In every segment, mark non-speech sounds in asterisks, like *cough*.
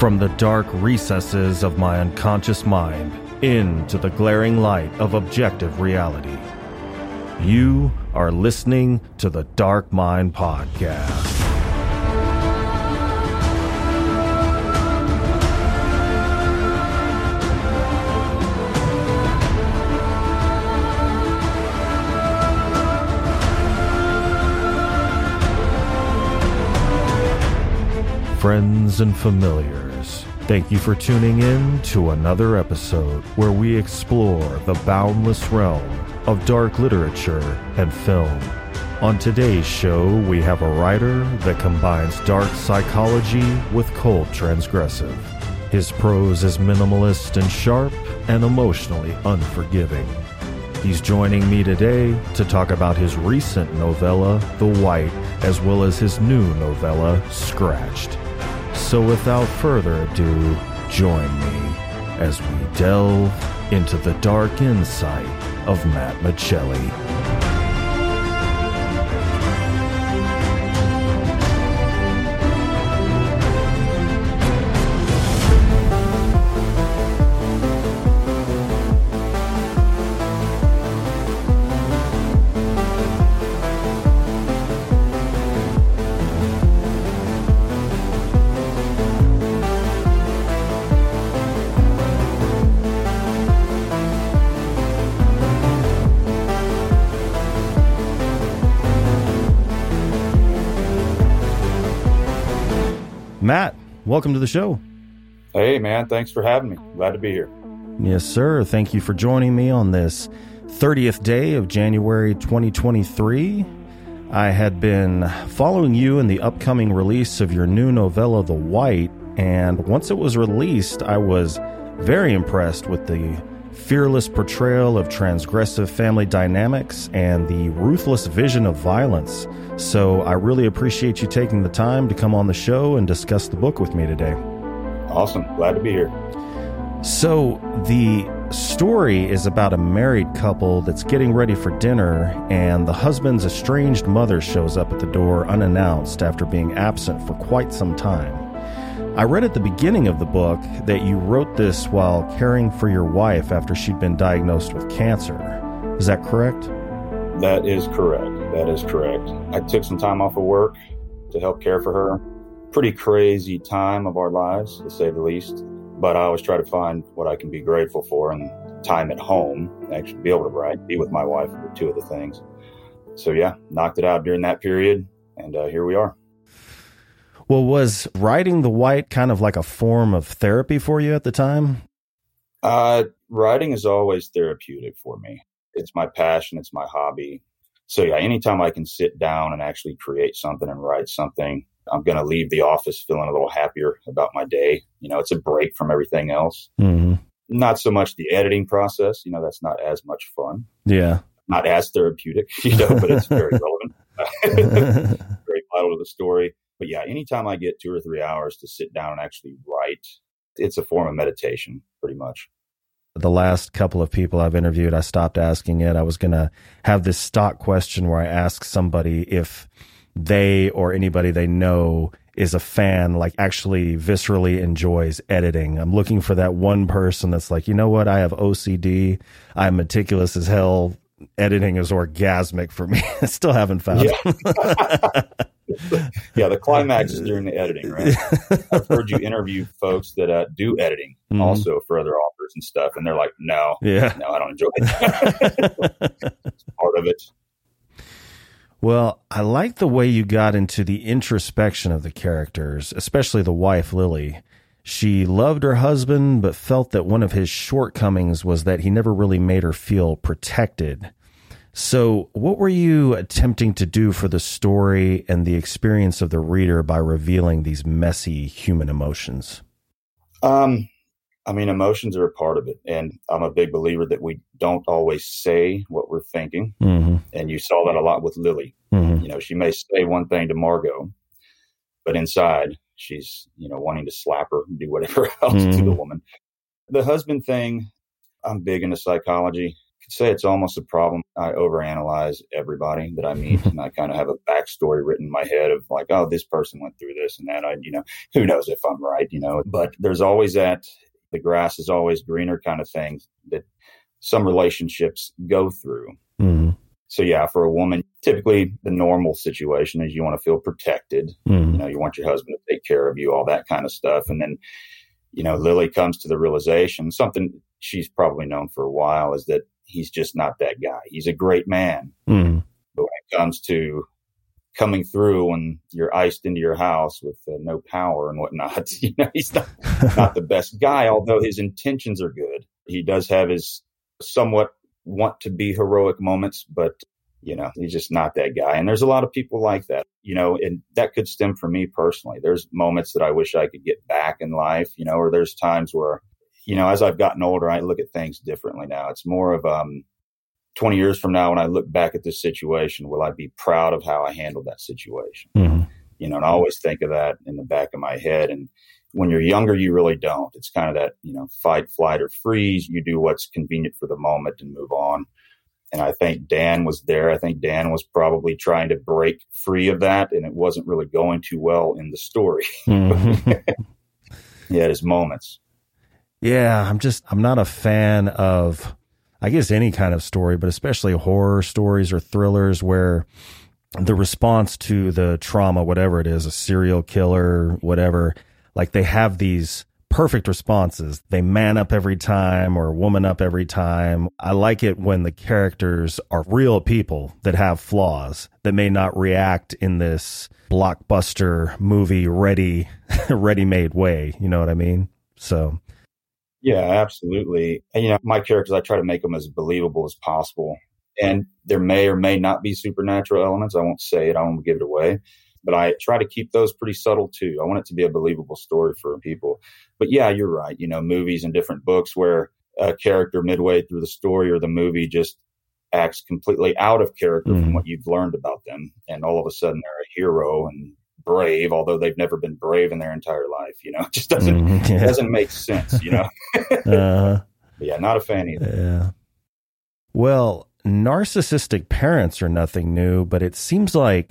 From the dark recesses of my unconscious mind into the glaring light of objective reality. You are listening to the Dark Mind Podcast. Friends and familiars, thank you for tuning in to another episode where we explore the boundless realm of dark literature and film. On today's show, we have a writer that combines dark psychology with cold transgressive. His prose is minimalist and sharp and emotionally unforgiving. He's joining me today to talk about his recent novella, The White, as well as his new novella, Scratched. So without further ado, join me as we delve into the dark insight of Matt Micheli. Welcome to the show. Hey, man. Thanks for having me. Glad to be here. Yes, sir. Thank you for joining me on this 30th day of January 2023. I had been following you in the upcoming release of your new novella, The White, and once it was released, I was very impressed with the fearless portrayal of transgressive family dynamics and the ruthless vision of violence. So I really appreciate you taking the time to come on the show and discuss the book with me today. Awesome. Glad to be here. So the story is about a married couple that's getting ready for dinner, and the husband's estranged mother shows up at the door unannounced after being absent for quite some time. I read at the beginning of the book that you wrote this while caring for your wife after she'd been diagnosed with cancer. Is that correct? That is correct. That is correct. I took some time off of work to help care for her. Pretty crazy time of our lives, to say the least. But I always try to find what I can be grateful for and time at home, actually be able to write, be with my wife were two of the things. So yeah, knocked it out during that period, and uh, here we are. Well, was writing the white kind of like a form of therapy for you at the time? Uh, writing is always therapeutic for me. It's my passion. It's my hobby. So yeah, anytime I can sit down and actually create something and write something, I'm going to leave the office feeling a little happier about my day. You know, it's a break from everything else. Mm-hmm. Not so much the editing process. You know, that's not as much fun. Yeah. Not as therapeutic, *laughs* you know, but it's very *laughs* relevant. very vital to the story. But yeah, anytime I get two or three hours to sit down and actually write, it's a form of meditation, pretty much. The last couple of people I've interviewed, I stopped asking it. I was going to have this stock question where I ask somebody if they or anybody they know is a fan, like actually viscerally enjoys editing. I'm looking for that one person that's like, you know what? I have OCD. I'm meticulous as hell. Editing is orgasmic for me. I *laughs* still haven't found yeah. *laughs* *laughs* yeah, the climax is during the editing, right? *laughs* I've heard you interview folks that uh, do editing mm-hmm. also for other authors and stuff, and they're like, "No, yeah, no, I don't enjoy it." *laughs* it's part of it. Well, I like the way you got into the introspection of the characters, especially the wife, Lily. She loved her husband, but felt that one of his shortcomings was that he never really made her feel protected. So, what were you attempting to do for the story and the experience of the reader by revealing these messy human emotions? Um, I mean, emotions are a part of it. And I'm a big believer that we don't always say what we're thinking. Mm-hmm. And you saw that a lot with Lily. Mm-hmm. You know, she may say one thing to Margot, but inside she's, you know, wanting to slap her and do whatever *laughs* else mm-hmm. to the woman. The husband thing, I'm big into psychology say it's almost a problem. I overanalyze everybody that I meet, *laughs* and I kind of have a backstory written in my head of like, oh, this person went through this and that. I, you know, who knows if I'm right, you know. But there's always that the grass is always greener kind of thing that some relationships go through. Mm-hmm. So yeah, for a woman, typically the normal situation is you want to feel protected. Mm-hmm. You know, you want your husband to take care of you, all that kind of stuff, and then you know, Lily comes to the realization something she's probably known for a while is that he's just not that guy. He's a great man. Mm. But when it comes to coming through when you're iced into your house with uh, no power and whatnot, *laughs* you know, he's not, not the best guy, although his intentions are good. He does have his somewhat want to be heroic moments, but you know, he's just not that guy. And there's a lot of people like that, you know, and that could stem from me personally. There's moments that I wish I could get back in life, you know, or there's times where you know, as I've gotten older, I look at things differently now. It's more of um, 20 years from now, when I look back at this situation, will I be proud of how I handled that situation? Mm-hmm. You know, and I always think of that in the back of my head. And when you're younger, you really don't. It's kind of that, you know, fight, flight, or freeze. You do what's convenient for the moment and move on. And I think Dan was there. I think Dan was probably trying to break free of that, and it wasn't really going too well in the story. Mm-hmm. *laughs* he had his moments. Yeah, I'm just I'm not a fan of I guess any kind of story, but especially horror stories or thrillers where the response to the trauma, whatever it is, a serial killer, whatever, like they have these perfect responses. They man up every time or woman up every time. I like it when the characters are real people that have flaws that may not react in this blockbuster movie ready *laughs* ready made way, you know what I mean? So yeah, absolutely. And, you know, my characters, I try to make them as believable as possible. And there may or may not be supernatural elements. I won't say it, I won't give it away. But I try to keep those pretty subtle too. I want it to be a believable story for people. But yeah, you're right. You know, movies and different books where a character midway through the story or the movie just acts completely out of character mm. from what you've learned about them. And all of a sudden they're a hero and brave, although they've never been brave in their entire life. You know, *laughs* it just doesn't mm, yeah. doesn't make sense. You know. *laughs* uh, yeah, not a fan either. Yeah. Well, narcissistic parents are nothing new, but it seems like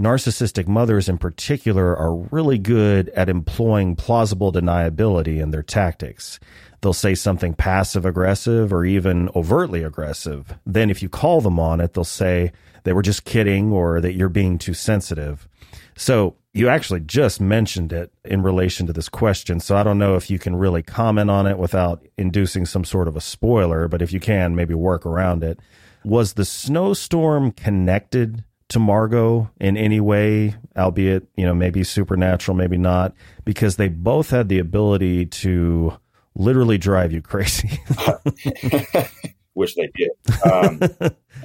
narcissistic mothers in particular are really good at employing plausible deniability in their tactics. They'll say something passive aggressive or even overtly aggressive. Then, if you call them on it, they'll say they were just kidding or that you're being too sensitive. So you actually just mentioned it in relation to this question. So I don't know if you can really comment on it without inducing some sort of a spoiler, but if you can, maybe work around it. Was the snowstorm connected to Margot in any way, albeit, you know, maybe supernatural, maybe not, because they both had the ability to literally drive you crazy. *laughs* *laughs* Wish they did. Um,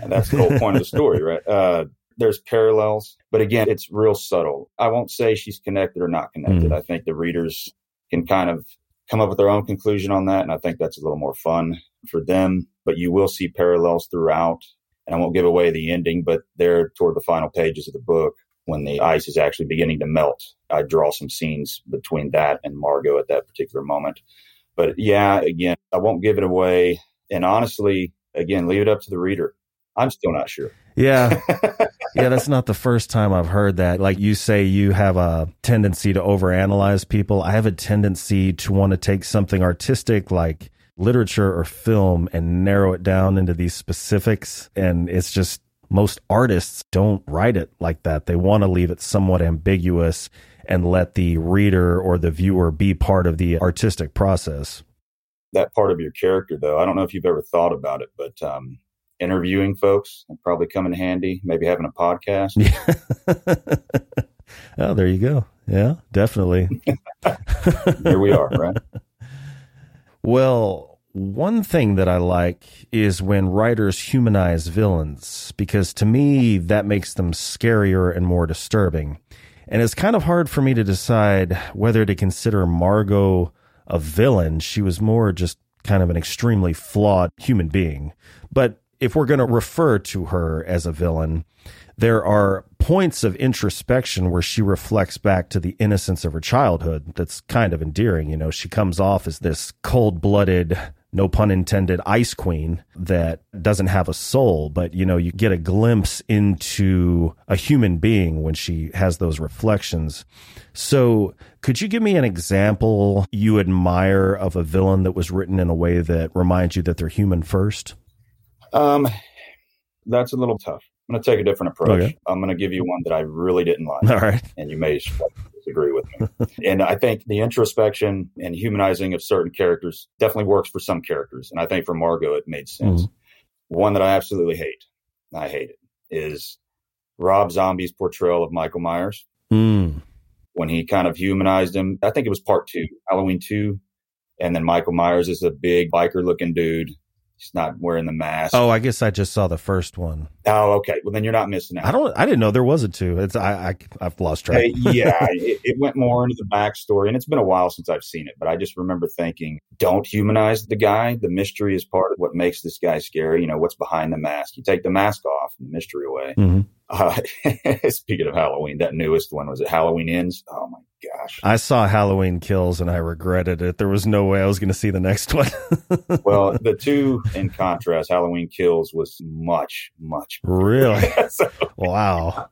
that's the whole point of the story, right? Uh, there's parallels, but again, it's real subtle. I won't say she's connected or not connected. Mm. I think the readers can kind of come up with their own conclusion on that. And I think that's a little more fun for them, but you will see parallels throughout. And I won't give away the ending, but there toward the final pages of the book, when the ice is actually beginning to melt, I draw some scenes between that and Margot at that particular moment. But yeah, again, I won't give it away. And honestly, again, leave it up to the reader. I'm still not sure. Yeah. *laughs* yeah, that's not the first time I've heard that. Like you say, you have a tendency to overanalyze people. I have a tendency to want to take something artistic like literature or film and narrow it down into these specifics. And it's just most artists don't write it like that. They want to leave it somewhat ambiguous and let the reader or the viewer be part of the artistic process. That part of your character, though, I don't know if you've ever thought about it, but um, interviewing folks and probably come in handy. Maybe having a podcast. Yeah. *laughs* oh, there you go. Yeah, definitely. *laughs* Here we are, right? *laughs* Well, one thing that I like is when writers humanize villains because to me that makes them scarier and more disturbing. And it's kind of hard for me to decide whether to consider Margot a villain. She was more just kind of an extremely flawed human being. But if we're going to refer to her as a villain, there are points of introspection where she reflects back to the innocence of her childhood that's kind of endearing. You know, she comes off as this cold blooded no pun intended, ice queen that doesn't have a soul, but you know, you get a glimpse into a human being when she has those reflections. So, could you give me an example you admire of a villain that was written in a way that reminds you that they're human first? Um, that's a little tough. I'm going to take a different approach. Okay. I'm going to give you one that I really didn't like. All right. And you may disagree with me. *laughs* and I think the introspection and humanizing of certain characters definitely works for some characters. And I think for Margot, it made sense. Mm. One that I absolutely hate, I hate it, is Rob Zombie's portrayal of Michael Myers. Mm. When he kind of humanized him, I think it was part two, Halloween two. And then Michael Myers is a big biker looking dude He's not wearing the mask. Oh, I guess I just saw the first one. Oh, okay. Well, then you're not missing out. I don't. I didn't know there was a two. It's I. I have lost track. Hey, *laughs* yeah, it, it, went more into the backstory, and it's been a while since I've seen it. But I just remember thinking, don't humanize the guy. The mystery is part of what makes this guy scary. You know, what's behind the mask? You take the mask off, and the mystery away. Mm-hmm. Uh, *laughs* speaking of Halloween, that newest one was it Halloween Ends? Oh my gosh! I saw Halloween Kills and I regretted it. There was no way I was going to see the next *laughs* one. well, the two in contrast, Halloween Kills was much, much really. *laughs* so, wow.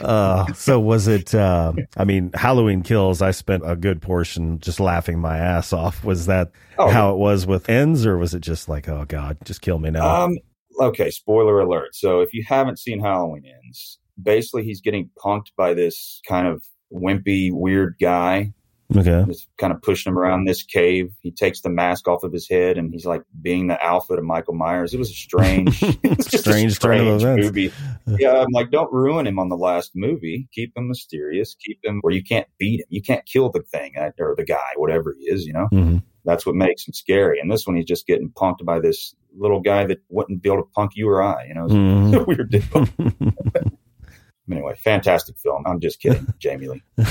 Uh, so was it? Uh, I mean, Halloween Kills. I spent a good portion just laughing my ass off. Was that oh, how it was with Ends, or was it just like, oh god, just kill me now? Um, okay, spoiler alert. So if you haven't seen Halloween Ends, basically he's getting punked by this kind of wimpy, weird guy. Okay. Just kind of pushing him around this cave. He takes the mask off of his head and he's like being the alpha to Michael Myers. It was a strange, *laughs* it's just strange, a strange movie. Yeah, I'm like, don't ruin him on the last movie. Keep him mysterious. Keep him where you can't beat him. You can't kill the thing uh, or the guy, whatever he is, you know? Mm-hmm. That's what makes him scary. And this one, he's just getting punked by this little guy that wouldn't be able to punk you or I. You know, it's mm-hmm. *laughs* a weird deal. *laughs* anyway, fantastic film. I'm just kidding, *laughs* Jamie Lee. *laughs*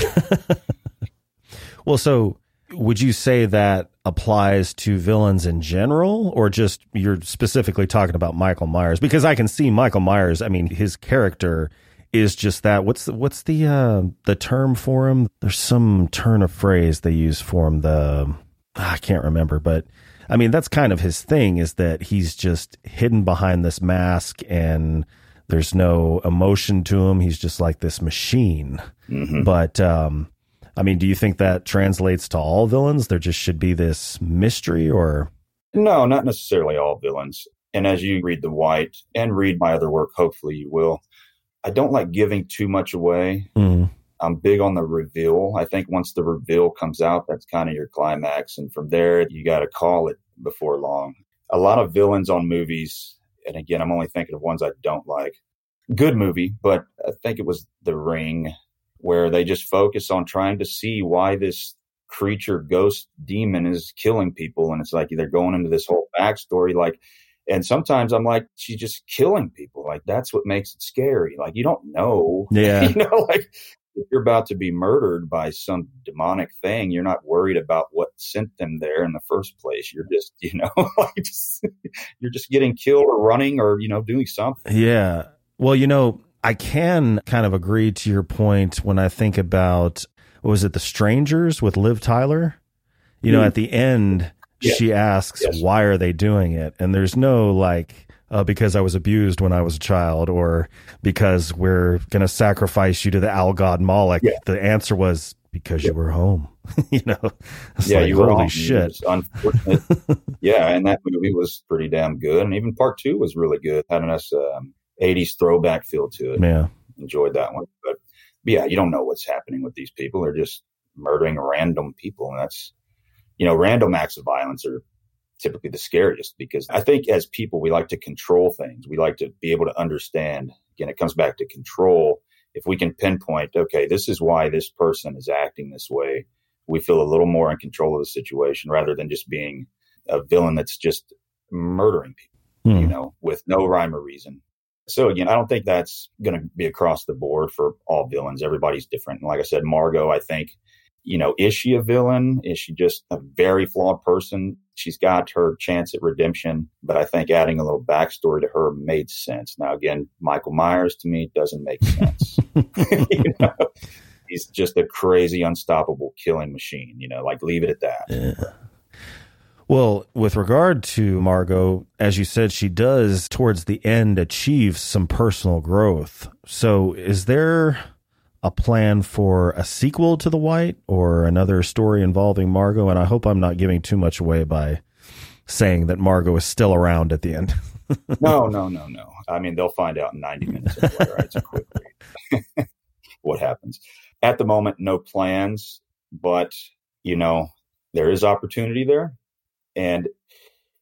well, so would you say that applies to villains in general, or just you're specifically talking about Michael Myers? Because I can see Michael Myers. I mean, his character is just that. What's the, what's the uh, the term for him? There's some turn of phrase they use for him. The I can't remember, but I mean, that's kind of his thing is that he's just hidden behind this mask and there's no emotion to him. He's just like this machine. Mm-hmm. But, um, I mean, do you think that translates to all villains? There just should be this mystery or? No, not necessarily all villains. And as you read The White and read my other work, hopefully you will, I don't like giving too much away. Mm. I'm big on the reveal. I think once the reveal comes out, that's kind of your climax. And from there, you got to call it before long. A lot of villains on movies, and again, I'm only thinking of ones I don't like. Good movie, but I think it was The Ring, where they just focus on trying to see why this creature, ghost, demon is killing people. And it's like they're going into this whole backstory. Like, and sometimes I'm like, she's just killing people. Like that's what makes it scary. Like you don't know. *laughs* Yeah. you know, like if you're about to be murdered by some demonic thing, you're not worried about what sent them there in the first place. You're just, *laughs* you know, just, you're just getting killed or running or, you know, doing something. Yeah. Well, you know, I can kind of agree to your point when I think about, was it The Strangers with Liv Tyler? You know, mm. at the end, yeah. she asks, yes. why are they doing it? And there's no like, uh, because I was abused when I was a child, or because we're going to sacrifice you to the owl god Moloch. Yeah. The answer was because yeah. you were home. *laughs* you know, it's yeah, like, you were holy shit. Unfortunate. *laughs* yeah, and that movie was pretty damn good, and even part two was really good, had a nice um, '80s throwback feel to it. Yeah, enjoyed that one. But, but yeah, you don't know what's happening with these people; they're just murdering random people, and that's you know, random acts of violence are typically the scariest because I think as people, we like to control things. We like to be able to understand. Again, it comes back to control. If we can pinpoint, okay, this is why this person is acting this way, we feel a little more in control of the situation rather than just being a villain that's just murdering people, mm. you know, with no rhyme or reason. So again, I don't think that's going to be across the board for all villains. Everybody's different. And like I said, Margot, I think you know, is she a villain? Is she just a very flawed person? She's got her chance at redemption, but I think adding a little backstory to her made sense. Now, again, Michael Myers to me doesn't make sense. *laughs* *laughs* you know? He's just a crazy, unstoppable killing machine. You know, like leave it at that. Yeah. Well, with regard to Margot, as you said, she does towards the end achieve some personal growth. So, is there a plan for a sequel to The White or another story involving Margot? And I hope I'm not giving too much away by saying that Margot is still around at the end. *laughs* no, no, no, no. I mean, they'll find out in 90 minutes anyway, *laughs* what happens. At the moment, no plans, but, you know, there is opportunity there. And,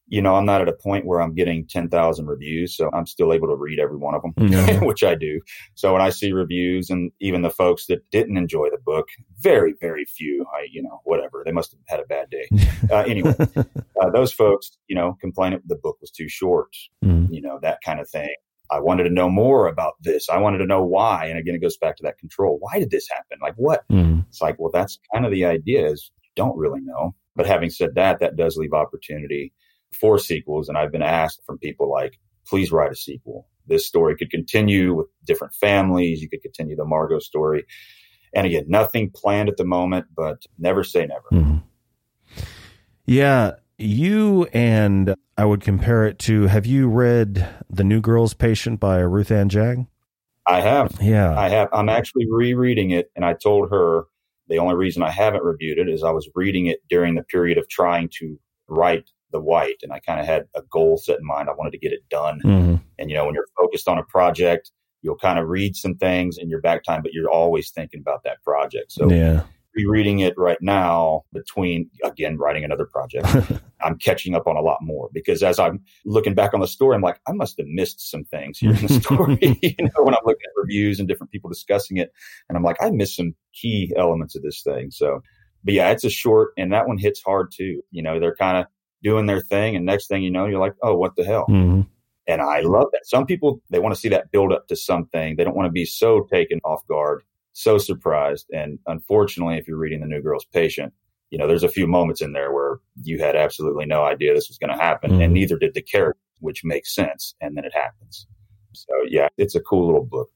you know, I'm not at a point where I'm getting 10,000 reviews. So I'm still able to read every one of them, mm-hmm. *laughs* which I do. So when I see reviews and even the folks that didn't enjoy the book, very, very few, I, you know, whatever, they must have had a bad day. *laughs* Uh, anyway, uh, those folks, you know, complain that the book was too short, mm-hmm. you know, that kind of thing. I wanted to know more about this. I wanted to know why. And again, it goes back to that control. Why did this happen? Like what? Mm-hmm. It's like, well, that's kind of the idea is you don't really know. But having said that, that does leave opportunity for sequels. And I've been asked from people like, please write a sequel. This story could continue with different families. You could continue the Margot story. And again, nothing planned at the moment, but never say never. Mm-hmm. Yeah. You and I would compare it to have you read The New Girl's Patient by Ruth Ann Jagg? I have. Yeah. I have. I'm actually rereading it. And I told her the only reason I haven't reviewed it is I was reading it during the period of trying to write the white and I kind of had a goal set in mind. I wanted to get it done. Mm-hmm. And you know, when you're focused on a project, you'll kind of read some things in your back time, but you're always thinking about that project. So yeah. rereading it right now between again writing another project, *laughs* I'm catching up on a lot more because as I'm looking back on the story, I'm like, I must have missed some things here in the story. *laughs* *laughs* you know, when I'm looking at reviews and different people discussing it, and I'm like, I missed some key elements of this thing. So but yeah, it's a short and that one hits hard too. You know, they're kind of doing their thing. And next thing you know, you're like, oh, what the hell? Mm-hmm. And I love that. Some people, they want to see that build up to something. They don't want to be so taken off guard, so surprised. And unfortunately, if you're reading The New Girl's Patient, you know, there's a few moments in there where you had absolutely no idea this was going to happen, mm-hmm. and neither did the character, which makes sense. And then it happens. So, yeah, it's a cool little book.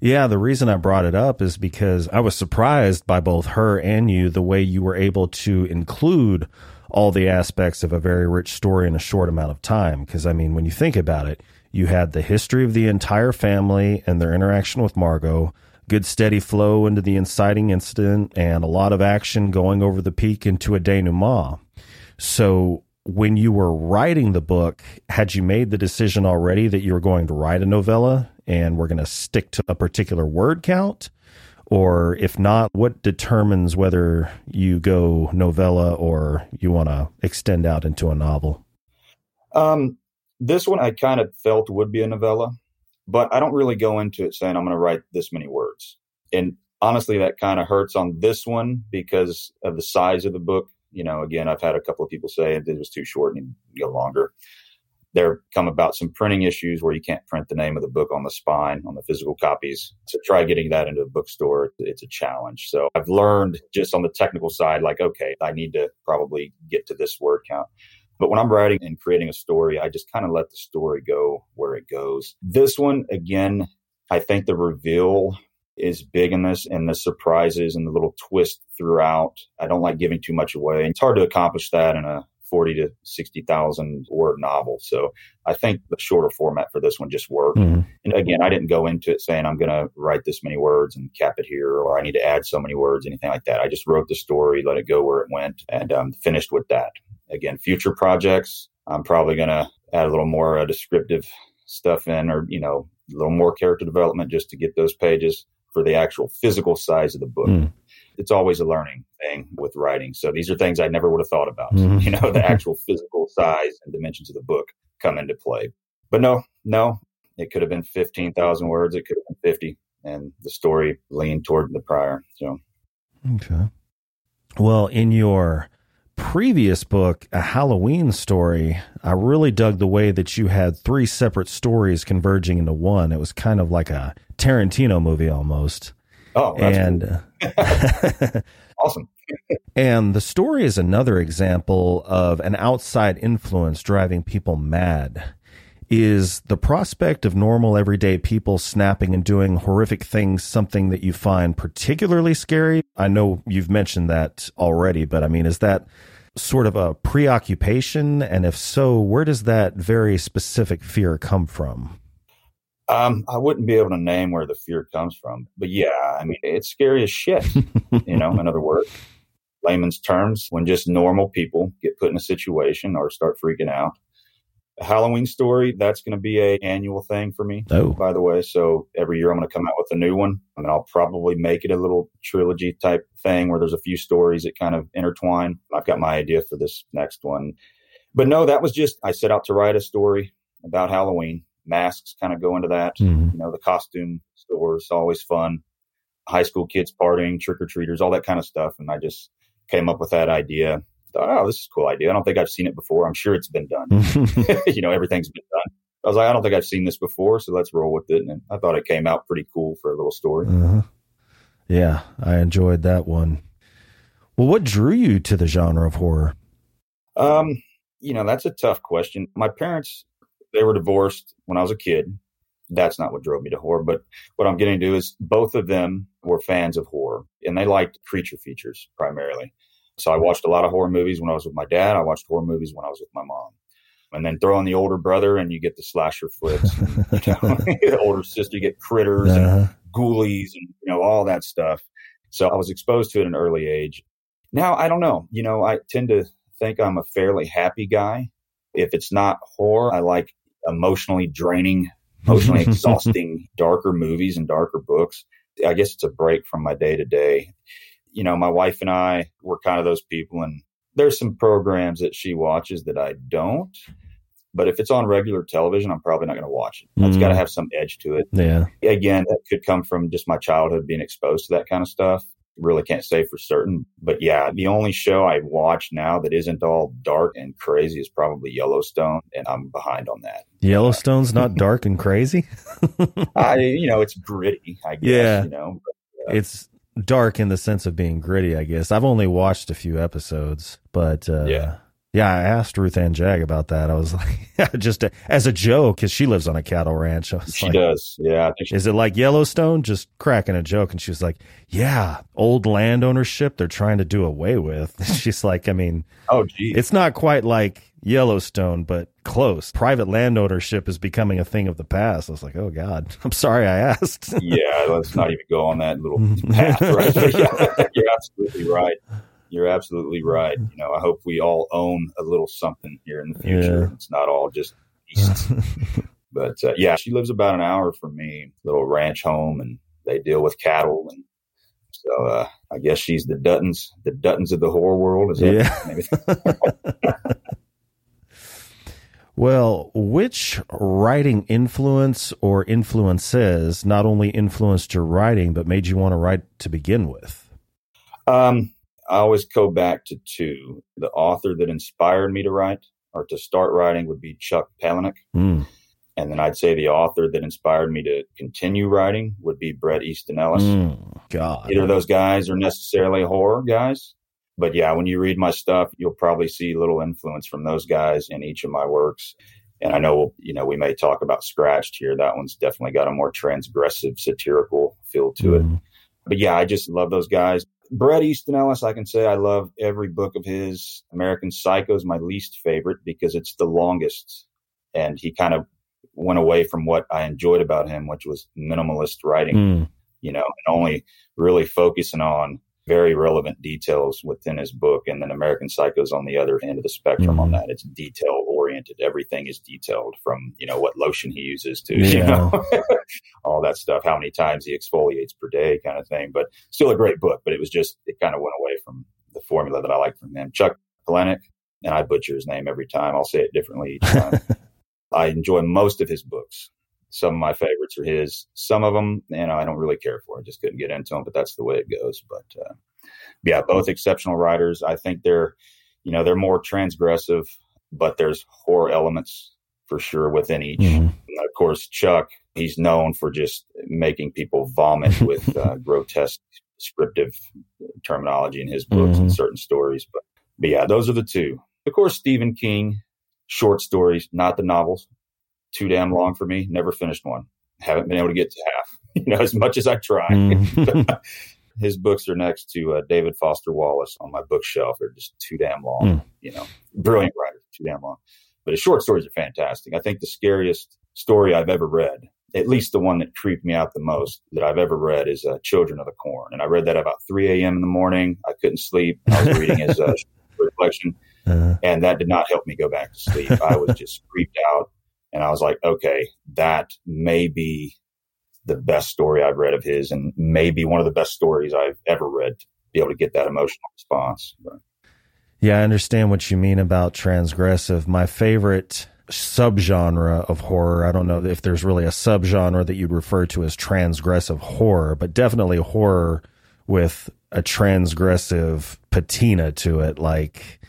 Yeah, the reason I brought it up is because I was surprised by both her and you the way you were able to include all the aspects of a very rich story in a short amount of time. Because, I mean, when you think about it, you had the history of the entire family and their interaction with Margot, good steady flow into the inciting incident, and a lot of action going over the peak into a denouement. So, when you were writing the book, had you made the decision already that you were going to write a novella and we're going to stick to a particular word count? Or if not, what determines whether you go novella or you want to extend out into a novel? Um, this one I kind of felt would be a novella, but I don't really go into it saying I'm going to write this many words. And honestly, that kind of hurts on this one because of the size of the book. You know, again, I've had a couple of people say it was too short and you go longer there come about some printing issues where you can't print the name of the book on the spine on the physical copies. So try getting that into a bookstore, it's a challenge. So I've learned just on the technical side, like, okay, I need to probably get to this word count. But when I'm writing and creating a story, I just kind of let the story go where it goes. This one, again, I think the reveal is big in this and the surprises and the little twist throughout. I don't like giving too much away. It's hard to accomplish that in a 40 to 60,000 word novel. So I think the shorter format for this one just worked. Mm-hmm. And again, I didn't go into it saying I'm going to write this many words and cap it here, or I need to add so many words, anything like that. I just wrote the story, let it go where it went, and um, finished with that. Again, future projects, I'm probably going to add a little more uh, descriptive stuff in, or, you know, a little more character development just to get those pages for the actual physical size of the book. Mm it's always a learning thing with writing. So these are things I never would have thought about. Mm-hmm. *laughs* You know, the actual physical size and dimensions of the book come into play. But no, no, it could have been 15,000 words. It could have been 50. And the story leaned toward the prior. So, okay. Well, in your previous book, A Halloween Story, I really dug the way that you had three separate stories converging into one. It was kind of like a Tarantino movie almost. Oh, and cool. Uh, *laughs* awesome. and the story is another example of an outside influence driving people mad. Is the prospect of normal everyday people snapping and doing horrific things something that you find particularly scary? I know you've mentioned that already, but I mean, is that sort of a preoccupation? And if so, where does that very specific fear come from? Um, I wouldn't be able to name where the fear comes from, but yeah, I mean, it's scary as shit. you know, in other words, *laughs* layman's terms, when just normal people get put in a situation or start freaking out. A Halloween story, that's going to be a annual thing for me. Oh. By the way, so every year I'm going to come out with a new one, and I'll probably make it a little trilogy type thing where there's a few stories that kind of intertwine. I've got my idea for this next one, but no, that was just I set out to write a story about Halloween. Masks kind of go into that. Mhm. You know, the costume stores always fun. High school kids partying, trick or treaters, all that kind of stuff, and I just came up with that idea. Thought, oh, this is a cool idea. I don't think I've seen it before. I'm sure it's been done. *laughs* *laughs* you know, everything's been done. I was like, I don't think I've seen this before, so let's roll with it. And I thought it came out pretty cool for a little story. Uh-huh. Yeah, I enjoyed that one. Well, what drew you to the genre of horror? Um, you know, that's a tough question. My parents, they were divorced when I was a kid. That's not what drove me to horror. But what I'm getting to is both of them were fans of horror and they liked creature features primarily. So I watched a lot of horror movies when I was with my dad. I watched horror movies when I was with my mom. And then throw in the older brother and you get the slasher flicks. And, *laughs* you know, *laughs* the older sister, you get critters and Uh-huh. ghoulies and you know all that stuff. So I was exposed to it at an early age. Now I don't know. You know, I tend to think I'm a fairly happy guy. If it's not horror, I like emotionally draining, emotionally *laughs* exhausting, darker movies and darker books. I guess it's a break from my day to day. You know, my wife and I were kind of those people, and there's some programs that she watches that I don't. But if it's on regular television, I'm probably not going to watch it. It's Mm. got to have some edge to it Yeah. again, that could come from just my childhood being exposed to that kind of stuff. Really can't say for certain. But yeah, the only show I watch now that isn't all dark and crazy is probably Yellowstone, and I'm behind on that. Yellowstone's not *laughs* dark and crazy. I, *laughs* you know, it's gritty, I guess, Yeah. you know. It's dark in the sense of being gritty, I guess. I've only watched a few episodes, but uh, Yeah. Yeah, I asked Ruth Ann Jag about that. I was *laughs* like, just as a joke, because she lives on a cattle ranch. I was She like, does. Yeah. She, Is it like Yellowstone? Just cracking a joke. And she was like, Yeah, old land ownership they're trying to do away with. *laughs* She's like, I mean, oh, geez. it's not quite like Yellowstone, but close. Private land ownership is becoming a thing of the past. I was like, Oh God, *laughs* I'm sorry I asked. yeah, let's not even go on that little path, right? Yeah, you're absolutely right. You're absolutely right. You know, I hope we all own a little something here in the future. Yeah. It's not all just east. *laughs* but uh, yeah, she lives about an hour from me, little ranch home, and they deal with cattle. And so uh, I guess she's the Duttons, the Duttons of the horror world. Is that Yeah. maybe? *laughs* Well, which writing influence or influences not only influenced your writing, but made you want to write to begin with? Um, I always go back to two. The author that inspired me to write or to start writing would be Chuck Palahniuk. Mm. And then I'd say the author that inspired me to continue writing would be Bret Easton Ellis. Mm. God. Either of those guys are necessarily horror guys. But yeah, when you read my stuff, you'll probably see little influence from those guys in each of my works. And I know, you know, we may talk about Scratched here. That one's definitely got a more transgressive, satirical feel to it. Mm. But yeah, I just love those guys. Bret Easton Ellis, I can say I love every book of his. American Psycho is my least favorite because it's the longest. And he kind of went away from what I enjoyed about him, which was minimalist writing, Mm. you know, and only really focusing on very relevant details within his book. And then American Psycho is on the other end of the spectrum on Mhm. that. It's detail oriented. Everything is detailed from, you know, what lotion he uses to, you know, *laughs* all that stuff, how many times he exfoliates per day kind of thing. But still a great book, but it was just, it kind of went away from the formula that I like from him. Chuck Palahniuk, and I butcher his name every time. I'll say it differently each time. *laughs* I enjoy most of his books. Some of my favorites are his. Some of them, you know, I don't really care for. I just couldn't get into them, but that's the way it goes. But uh, yeah, both exceptional writers. I think they're, you know, they're more transgressive, but there's horror elements for sure within each. Mhm. Of course, Chuck, he's known for just making people vomit *laughs* with uh, grotesque descriptive terminology in his books and Mhm. certain stories. But, but yeah, those are the two. Of course, Stephen King, short stories, not the novels. Too damn long for me. Never finished one. Haven't been able to get to half. *laughs* You know, as much as I try. Mhm. *laughs* His books are next to uh, David Foster Wallace on my bookshelf. They're just too damn long. Mm. You know, brilliant writer, too damn long. But his short stories are fantastic. I think the scariest story I've ever read, at least the one that creeped me out the most that I've ever read, is uh, Children of the Corn. And I read that about 3 a.m. in the morning. I couldn't sleep. I was reading his uh, *laughs* reflection, Uh, and that did not help me go back to sleep. I was just creeped out. And I was like, okay, that may be the best story I've read of his, and maybe one of the best stories I've ever read to be able to get that emotional response. But yeah, I understand what you mean about transgressive. My favorite subgenre of horror, I don't know if there's really a subgenre that you'd refer to as transgressive horror, but definitely horror with a transgressive patina to it, like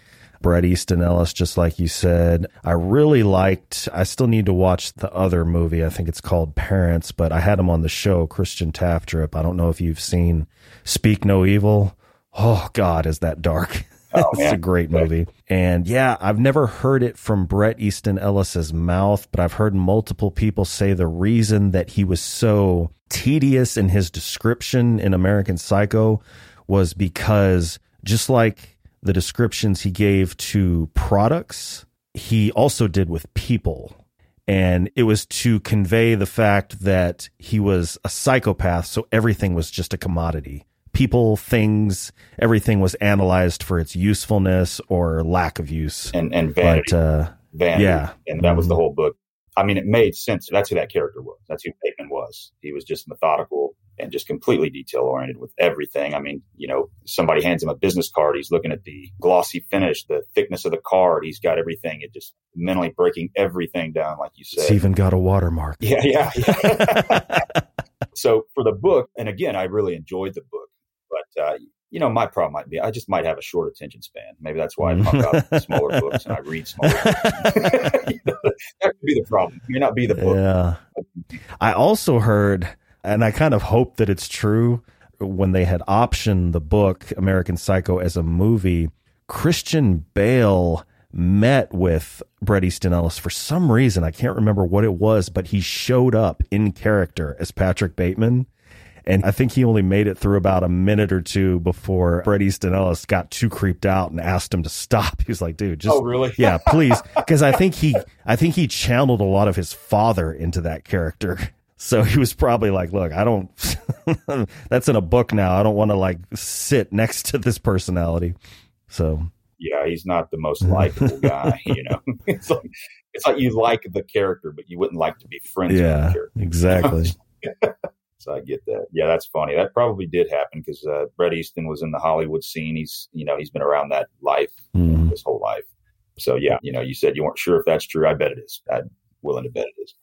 Bret Easton Ellis, just like you said. I really liked, I still need to watch the other movie. I think it's called Parents, but I had him on the show, Christian Tafdrup. I don't know if you've seen Speak No Evil. Oh, God, is that dark? *laughs* Oh, it's a great movie. And yeah, I've never heard it from Bret Easton Ellis's mouth, but I've heard multiple people say the reason that he was so tedious in his description in American Psycho was because just like the descriptions he gave to products, he also did with people. And it was to convey the fact that he was a psychopath, so everything was just a commodity. People, things, everything was analyzed for its usefulness or lack of use. and and vanity, But uh, vanity, yeah. and that was the Mhm. whole book. I mean, it made sense. That's who that character was. That's who Bateman was. He was just methodical and just completely detail oriented with everything. I mean, you know, somebody hands him a business card. He's looking at the glossy finish, the thickness of the card. He's got everything. It just mentally breaking everything down, like you said. it's even got a watermark. Yeah, yeah. yeah. *laughs* so for the book, and again, I really enjoyed the book, but uh, you know, my problem might be I just might have a short attention span. Maybe that's why I pump out *laughs* smaller books and I read smaller books. *laughs* That could be the problem. It may not be the book. Yeah. I also heard, and I kind of hope that it's true, when they had optioned the book American Psycho as a movie, Christian Bale met with Bret Easton Ellis for some reason. I can't remember what it was, but he showed up in character as Patrick Bateman. And I think he only made it through about a minute or two before Bret Easton Ellis got too creeped out and asked him to stop. *laughs* He was like, dude, just oh, really? *laughs* yeah, please. Because I think he, I think he channeled a lot of his father into that character. So he was probably like, look, I don't, *laughs* that's in a book now. I don't want to like sit next to this personality. So yeah, he's not the most *laughs* likable guy. You know, *laughs* it's like it's like you like the character, but you wouldn't like to be friends with the yeah, character. exactly. So I get that. Yeah, that's funny. That probably did happen because uh, Bret Easton was in the Hollywood scene. He's, you know, he's been around that life Mhm. his whole life. So yeah, you know, you said you weren't sure if that's true. I bet it is. I'm willing to bet it is.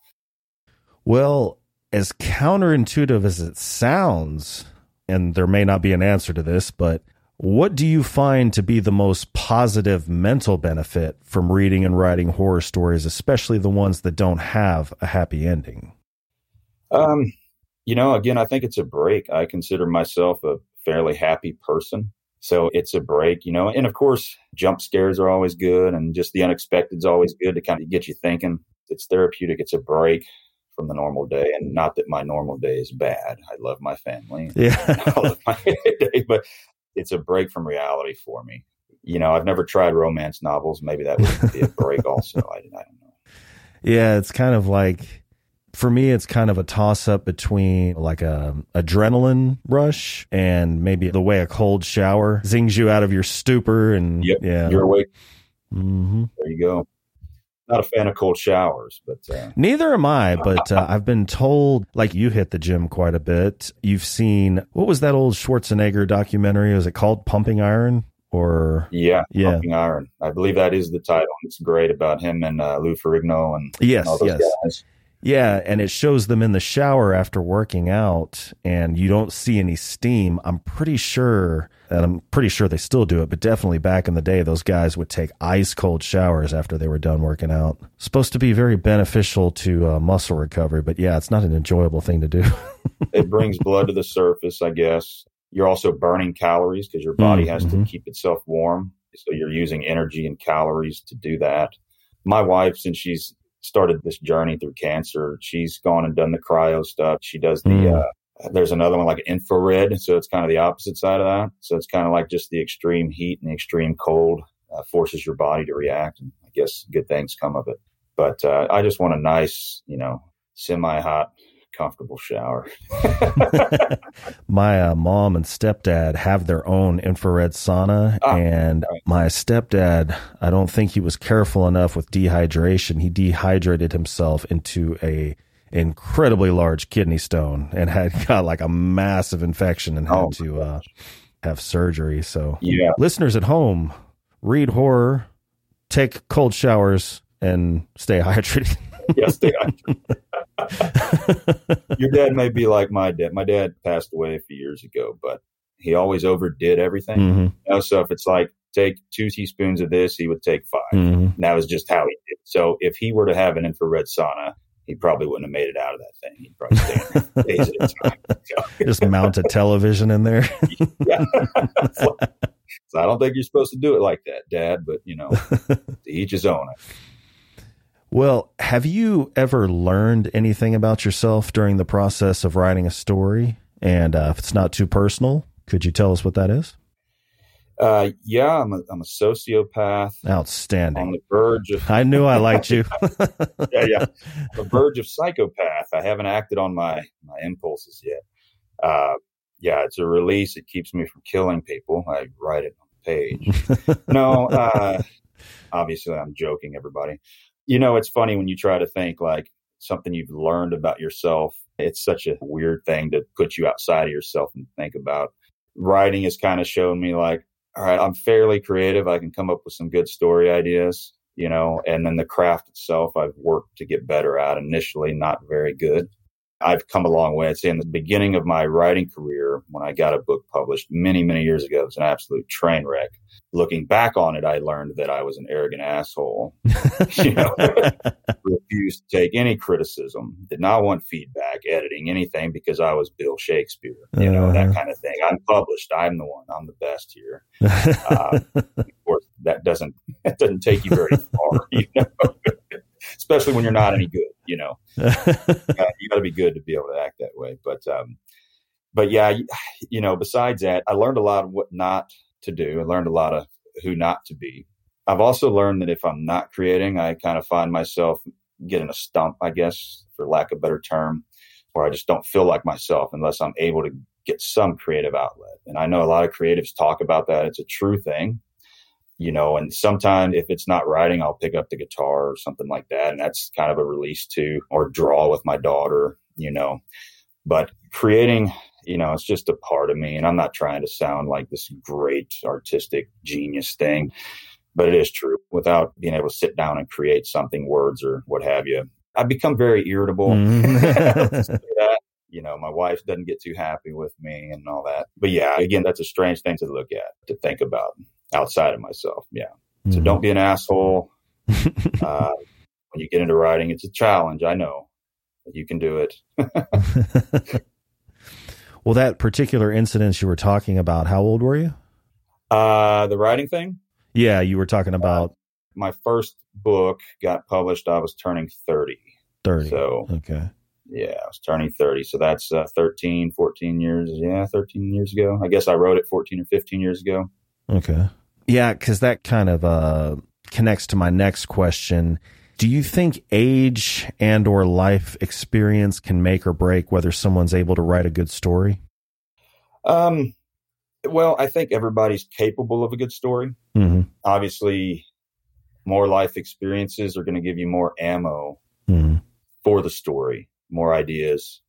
Well, as counterintuitive as it sounds, and there may not be an answer to this, but what do you find to be the most positive mental benefit from reading and writing horror stories, especially the ones that don't have a happy ending? Um, you know, again, I think it's a break. I consider myself a fairly happy person. So it's a break, you know, and of course, jump scares are always good and just the unexpected is always good to kind of get you thinking. It's therapeutic. It's a break from the normal day. And not that my normal day is bad. I love my family. Yeah. *laughs* I love my *laughs* day, but it's a break from reality for me. You know, I've never tried romance novels. Maybe that would be a break also. I, I don't know. Yeah, it's kind of like for me it's kind of a toss up between like a adrenaline rush and maybe the way a cold shower zings you out of your stupor and Yep. yeah. You're awake. hmm There you go. Not a fan of cold showers, but uh, Neither am I, *laughs* but uh, I've been told like you hit the gym quite a bit. You've seen what was that old Schwarzenegger documentary? Was it called Pumping Iron or yeah, Yeah. Pumping Iron. I believe that is the title. It's great about him and uh, Lou Ferrigno and Yes, all those yes. guys. Yeah, and it shows them in the shower after working out, and you don't see any steam. I'm pretty sure, and I'm pretty sure they still do it, but definitely back in the day, those guys would take ice cold showers after they were done working out. Supposed to be very beneficial to uh, muscle recovery, but yeah, it's not an enjoyable thing to do. *laughs* It brings blood to the surface, I guess. You're also burning calories because your body has Mhm. to keep itself warm. So you're using energy and calories to do that. My wife, since she's started this journey through cancer, she's gone and done the cryo stuff. She does the, Mm. uh, There's another one like infrared, so it's kind of the opposite side of that. So it's kind of like just the extreme heat and the extreme cold uh, forces your body to react, and I guess good things come of it. But uh, I just want a nice, you know, semi-hot, comfortable shower. *laughs* my uh, mom and stepdad have their own infrared sauna, ah, and right. my stepdad, I don't think he was careful enough with dehydration. He dehydrated himself into a incredibly large kidney stone and had *laughs* got like a massive infection and had oh, to uh, have surgery. So, yeah, listeners at home, read horror, take cold showers, and stay *laughs* hydrated. Stay hydrated. *laughs* Your dad may be like my dad. My dad passed away a few years ago, but he always overdid everything. Mm-hmm. You know, so if it's like take two teaspoons of this, he would take 5 mm-hmm. that was just how he did. So if he were to have an infrared sauna, he probably wouldn't have made it out of that thing. He'd probably stay *laughs* days at a time. So. *laughs* Just mount a television in there. yeah. so I don't think you're supposed to do it like that, Dad. But you know, to each his own. Well, have you ever learned anything about yourself during the process of writing a story? And uh, if it's not too personal, could you tell us what that is? Uh, yeah, I'm a, I'm a sociopath. Outstanding. On the verge of. I knew I liked you. *laughs* yeah, yeah. The verge of psychopath. I haven't acted on my my impulses yet. Uh, yeah, it's a release. It keeps me from killing people. I write it on the page. *laughs* no, uh, obviously I'm joking, everybody. You know, it's funny when you try to think like something you've learned about yourself. It's such a weird thing to put you outside of yourself and think about. Writing has kind of shown me like all right, I'm fairly creative. I can come up with some good story ideas, you know, and then the craft itself, I've worked to get better at initially, not very good. I've come a long way. I'd say in the beginning of my writing career, when I got a book published many, many years ago, it was an absolute train wreck. Looking back on it, I learned that I was an arrogant asshole. *laughs* you know, refused to take any criticism, did not want feedback, editing, anything because I was Bill Shakespeare, you know, uh that uh-huh. kind of thing. I'm published. I'm the one. I'm the best here. *laughs* Uh, of course, that doesn't *laughs* that doesn't take you very far, you know especially when you're not any good. You know, uh, you got to be good to be able to act that way. But, um, but yeah, you know, besides that, I learned a lot of what not to do. I learned a lot of who not to be. I've also learned that if I'm not creating, I kind of find myself getting a stump, I guess, for lack of a better term, where I just don't feel like myself unless I'm able to get some creative outlet. And I know a lot of creatives talk about that. It's a true thing you know, and sometimes if it's not writing, I'll pick up the guitar or something like that. And that's kind of a release too, or draw with my daughter, you know. But creating, you know, it's just a part of me. And I'm not trying to sound like this great artistic genius thing, but it is true. Without being able to sit down and create something, words or what have you, I become very irritable. Mm. *laughs* *laughs* you know, my wife doesn't get too happy with me and all that. But yeah, again, that's a strange thing to look at, to think about outside of myself. Yeah. Mm-hmm. So don't be an asshole. *laughs* uh, when you get into writing, it's a challenge. I know you can do it. Well, that particular incident you were talking about, how old were you? Uh, the writing thing? Yeah, you were talking about. Uh, my first book got published. I was turning 30. 30. So, okay. Yeah, I was turning 30. So that's uh, 13, 14 years. Yeah, 13 years ago. I guess I wrote it 14 or 15 years ago. Okay. Yeah, because that kind of uh, connects to my next question. Do you think age and or life experience can make or break whether someone's able to write a good story? Um, well, I think everybody's capable of a good story. Mm-hmm. Obviously, more life experiences are going to give you more ammo mm-hmm. for the story, more ideas.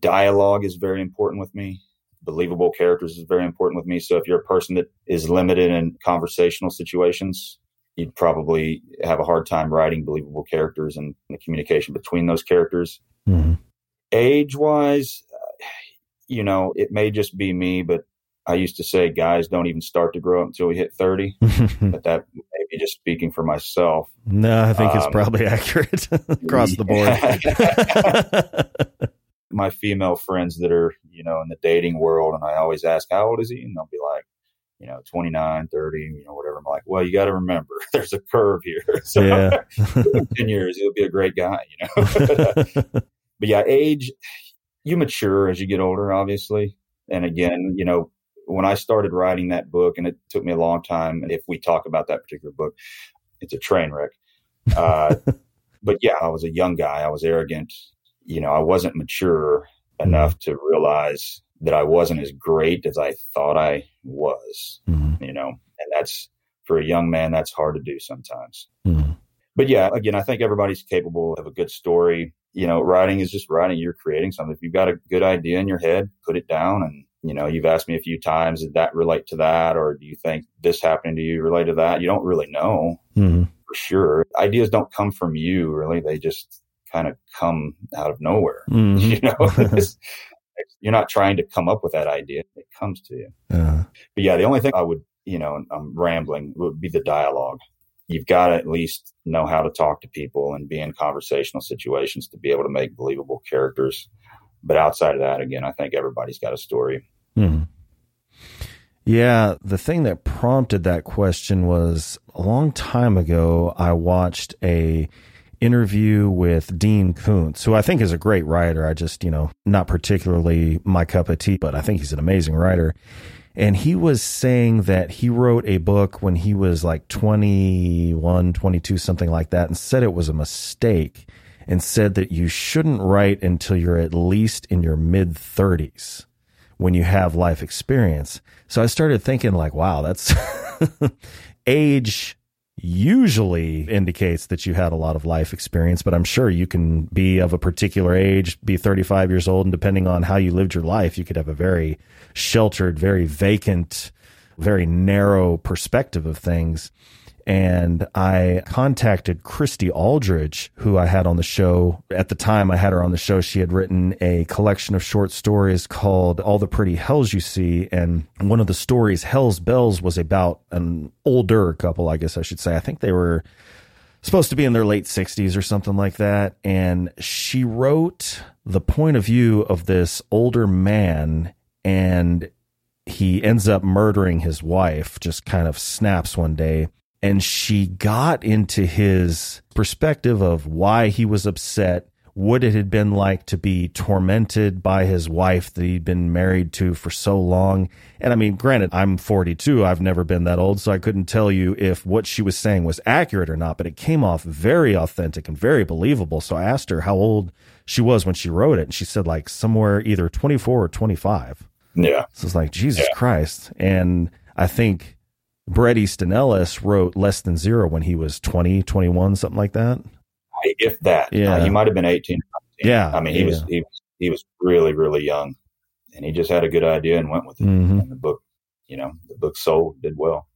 Dialogue is very important with me believable characters is very important with me. So if you're a person that is limited in conversational situations, you'd probably have a hard time writing believable characters and the communication between those characters. Mm-hmm. Age wise, uh, you know, it may just be me, but I used to say guys don't even start to grow up until we hit 30. *laughs* but that may be just speaking for myself. No, I think um, it's probably *laughs* accurate across the board. *laughs* my female friends that are, you know, in the dating world. And I always ask, how old is he? And they'll be like, you know, 29, 30, you know, whatever. I'm like, well, you got to remember *laughs* there's a curve here. *laughs* So yeah. *laughs* 10 years, he'll be a great guy, you know. but yeah, age, you mature as you get older, obviously. And again, you know, when I started writing that book, and it took me a long time, and if we talk about that particular book, it's a train wreck. Uh, but yeah, I was a young guy. I was arrogant. You know, I wasn't mature enough to realize that I wasn't as great as I thought I was. Mm-hmm. You know, and that's for a young man, that's hard to do sometimes. Mm-hmm. But yeah, again, I think everybody's capable of a good story. You know, writing is just writing. You're creating something. If you've got a good idea in your head, put it down. And, you know, you've asked me a few times, did that relate to that? Or do you think this happened to you relate to that? You don't really know mm-hmm. for sure. Ideas don't come from you, really. They just kind of come out of nowhere. Mm-hmm. *laughs* You know, *laughs* you're not trying to come up with that idea. It comes to you. Uh-huh. But yeah, the only thing I would, you know, I'm rambling would be the dialogue. You've got to at least know how to talk to people and be in conversational situations to be able to make believable characters. But outside of that, again, I think everybody's got a story. Hmm. Yeah, the thing that prompted that question was a long time ago. I watched a interview with Dean Koontz, who I think is a great writer. I just, you know, not particularly my cup of tea, but I think he's an amazing writer. And he was saying that he wrote a book when he was like 21, 22, something like that, and said it was a mistake and said that you shouldn't write until you're at least in your mid 30s when you have life experience. So I started thinking, like, wow, that's *laughs* age usually indicates that you had a lot of life experience, but I'm sure you can be of a particular age, be 35 years old, and depending on how you lived your life, you could have a very sheltered, very vacant, very narrow perspective of things and I contacted Christy Aldridge, who I had on the show. At the time I had her on the show, she had written a collection of short stories called All the Pretty Hells You See. And one of the stories, Hell's Bells, was about an older couple, I guess I should say. I think they were supposed to be in their late 60s or something like that. And she wrote the point of view of this older man and he ends up murdering his wife, just kind of snaps one day and she got into his perspective of why he was upset, what it had been like to be tormented by his wife that he'd been married to for so long. And I mean, granted, I'm 42. I've never been that old, so I couldn't tell you if what she was saying was accurate or not, but it came off very authentic and very believable. So I asked her how old she was when she wrote it. And she said like somewhere either 24 or 25. Yeah. So it's like, Jesus yeah. Christ. And I think Bret Easton Ellis wrote Less Than Zero when he was 20, 21, something like that. If that. Yeah. Uh, he might have been 18. 19. Yeah. I mean, he yeah. was, he, he was really, really young and he just had a good idea and went with it. Mm-hmm. And the book, you know, the book sold, did well.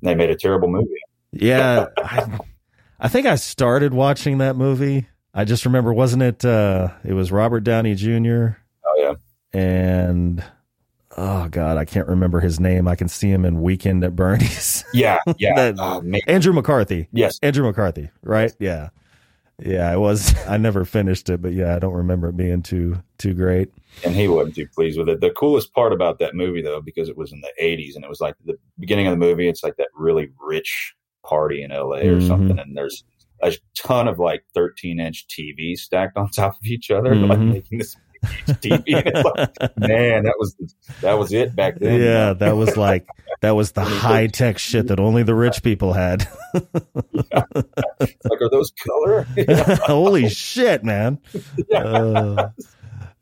And they made a terrible movie. Yeah. *laughs* I, I think I started watching that movie. I just remember, wasn't it, uh, it was Robert Downey Jr. Oh, yeah. And oh god, I can't remember his name. I can see him in Weekend at Bernie's. *laughs* Yeah, yeah. that, oh, Andrew McCarthy. Yes, Andrew McCarthy. Right? Yeah, yeah. It was. *laughs* I never finished it, but yeah, I don't remember it being too too great. And he wasn't too pleased with it. The coolest part about that movie, though, because it was in the '80s and it was like the beginning of the movie. It's like that really rich party in LA or mm-hmm. something, and there's a ton of like 13 inch TVs stacked on *laughs* top of each other, mm-hmm. like making this TV. *laughs* Like, man, that was that was it back then. Yeah, that was like that was the *laughs* high tech shit that only the rich people had. yeah. Like, are those color? *laughs* Holy shit, man! Uh,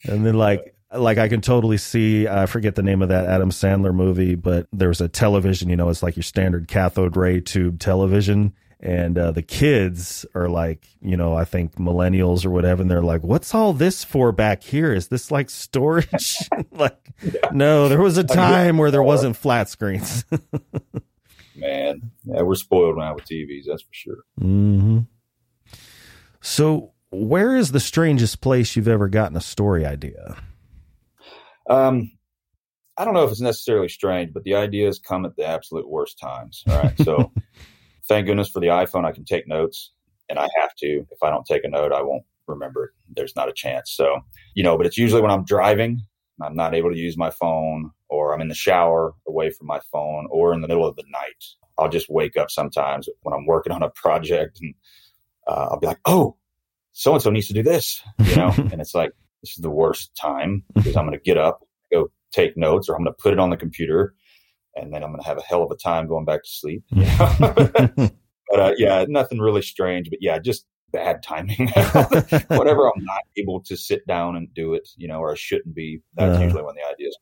and then like like I can totally see. I forget the name of that Adam Sandler movie, but there was a television. You know, it's like your standard cathode ray tube television and uh, the kids are like you know i think millennials or whatever and they're like what's all this for back here? Is this like storage? *laughs* Like yeah. no there was a time where there wasn't flat screens. *laughs* Man yeah we're spoiled now with tvs that's for sure. Mm-hmm. so where is the strangest place you've ever gotten a story idea? Um i don't know if it's necessarily strange but the ideas come at the absolute worst times all right? So *laughs* thank goodness for the iPhone. I can take notes and I have to. If I don't take a note, I won't remember it. There's not a chance. So, you know, but it's usually when I'm driving, I'm not able to use my phone, or I'm in the shower away from my phone, or in the middle of the night. I'll just wake up sometimes when I'm working on a project and uh, I'll be like, oh, so and so needs to do this, you know? *laughs* and it's like, this is the worst time because I'm going to get up, go take notes, or I'm going to put it on the computer, and then I'm going to have a hell of a time going back to sleep. *laughs* *laughs* but uh, yeah, nothing really strange. But yeah, just bad timing. *laughs* Whatever I'm not able to sit down and do it, you know, or I shouldn't be. That's uh, usually when the ideas.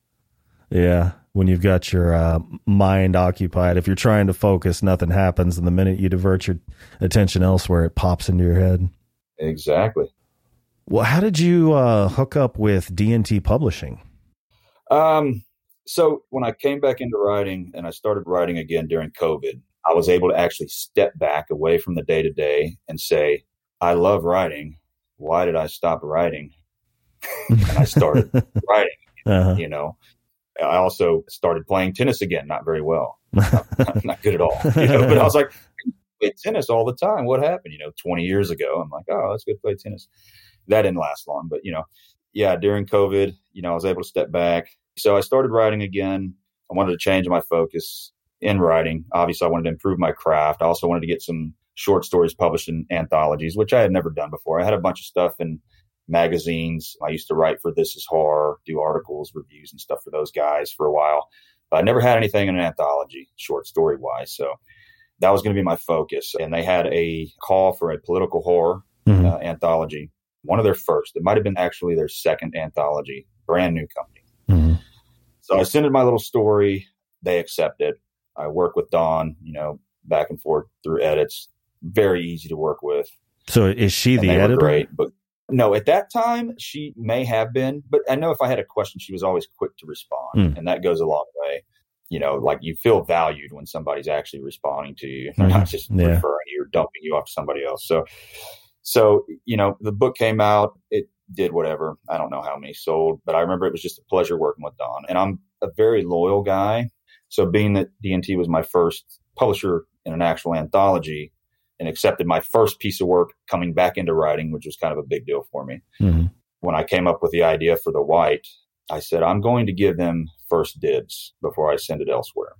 Yeah, when you've got your uh, mind occupied, if you're trying to focus, nothing happens, and the minute you divert your attention elsewhere, it pops into your head. Exactly. Well, how did you uh, hook up with D&T Publishing? Um, so when I came back into writing and I started writing again during COVID, I was able to actually step back away from the day to day and say, I love writing. Why did I stop writing? and I started *laughs* writing, uh-huh. you know. I also started playing tennis again, not very well, *laughs* not, not good at all. *laughs* You know? But I was like, I play tennis all the time. What happened? You know, 20 years ago, I'm like, oh, let's go play tennis. That didn't last long, but you know, yeah, during COVID, you know, I was able to step back. So I started writing again. I wanted to change my focus in writing. Obviously, I wanted to improve my craft. I also wanted to get some short stories published in anthologies, which I had never done before. I had a bunch of stuff in magazines. I used to write for This Is Horror, do articles, reviews, and stuff for those guys for a while. But I never had anything in an anthology, short story wise. So that was going to be my focus. And they had a call for a political horror mm-hmm. uh, anthology, one of their first. It might have been actually their second anthology, brand new company. Mm-hmm. So I sent in my little story. They accepted. I work with Dawn, you know, back and forth through edits. Very easy to work with. So is she the editor? Great, but no, at that time she may have been, but I know if I had a question, she was always quick to respond, mm. and that goes a long way. You know, like you feel valued when somebody's actually responding to you, mm. *laughs* not just yeah. referring you or dumping you off to somebody else. So, so you know, the book came out. It did whatever. I don't know how many sold, but I remember it was just a pleasure working with Dawn. and I'm a very loyal guy. So, being that D&T was my first publisher in an actual anthology, and accepted my first piece of work coming back into writing, which was kind of a big deal for me. Mm-hmm. When I came up with the idea for the white, I said, I'm going to give them first dibs before I send it elsewhere.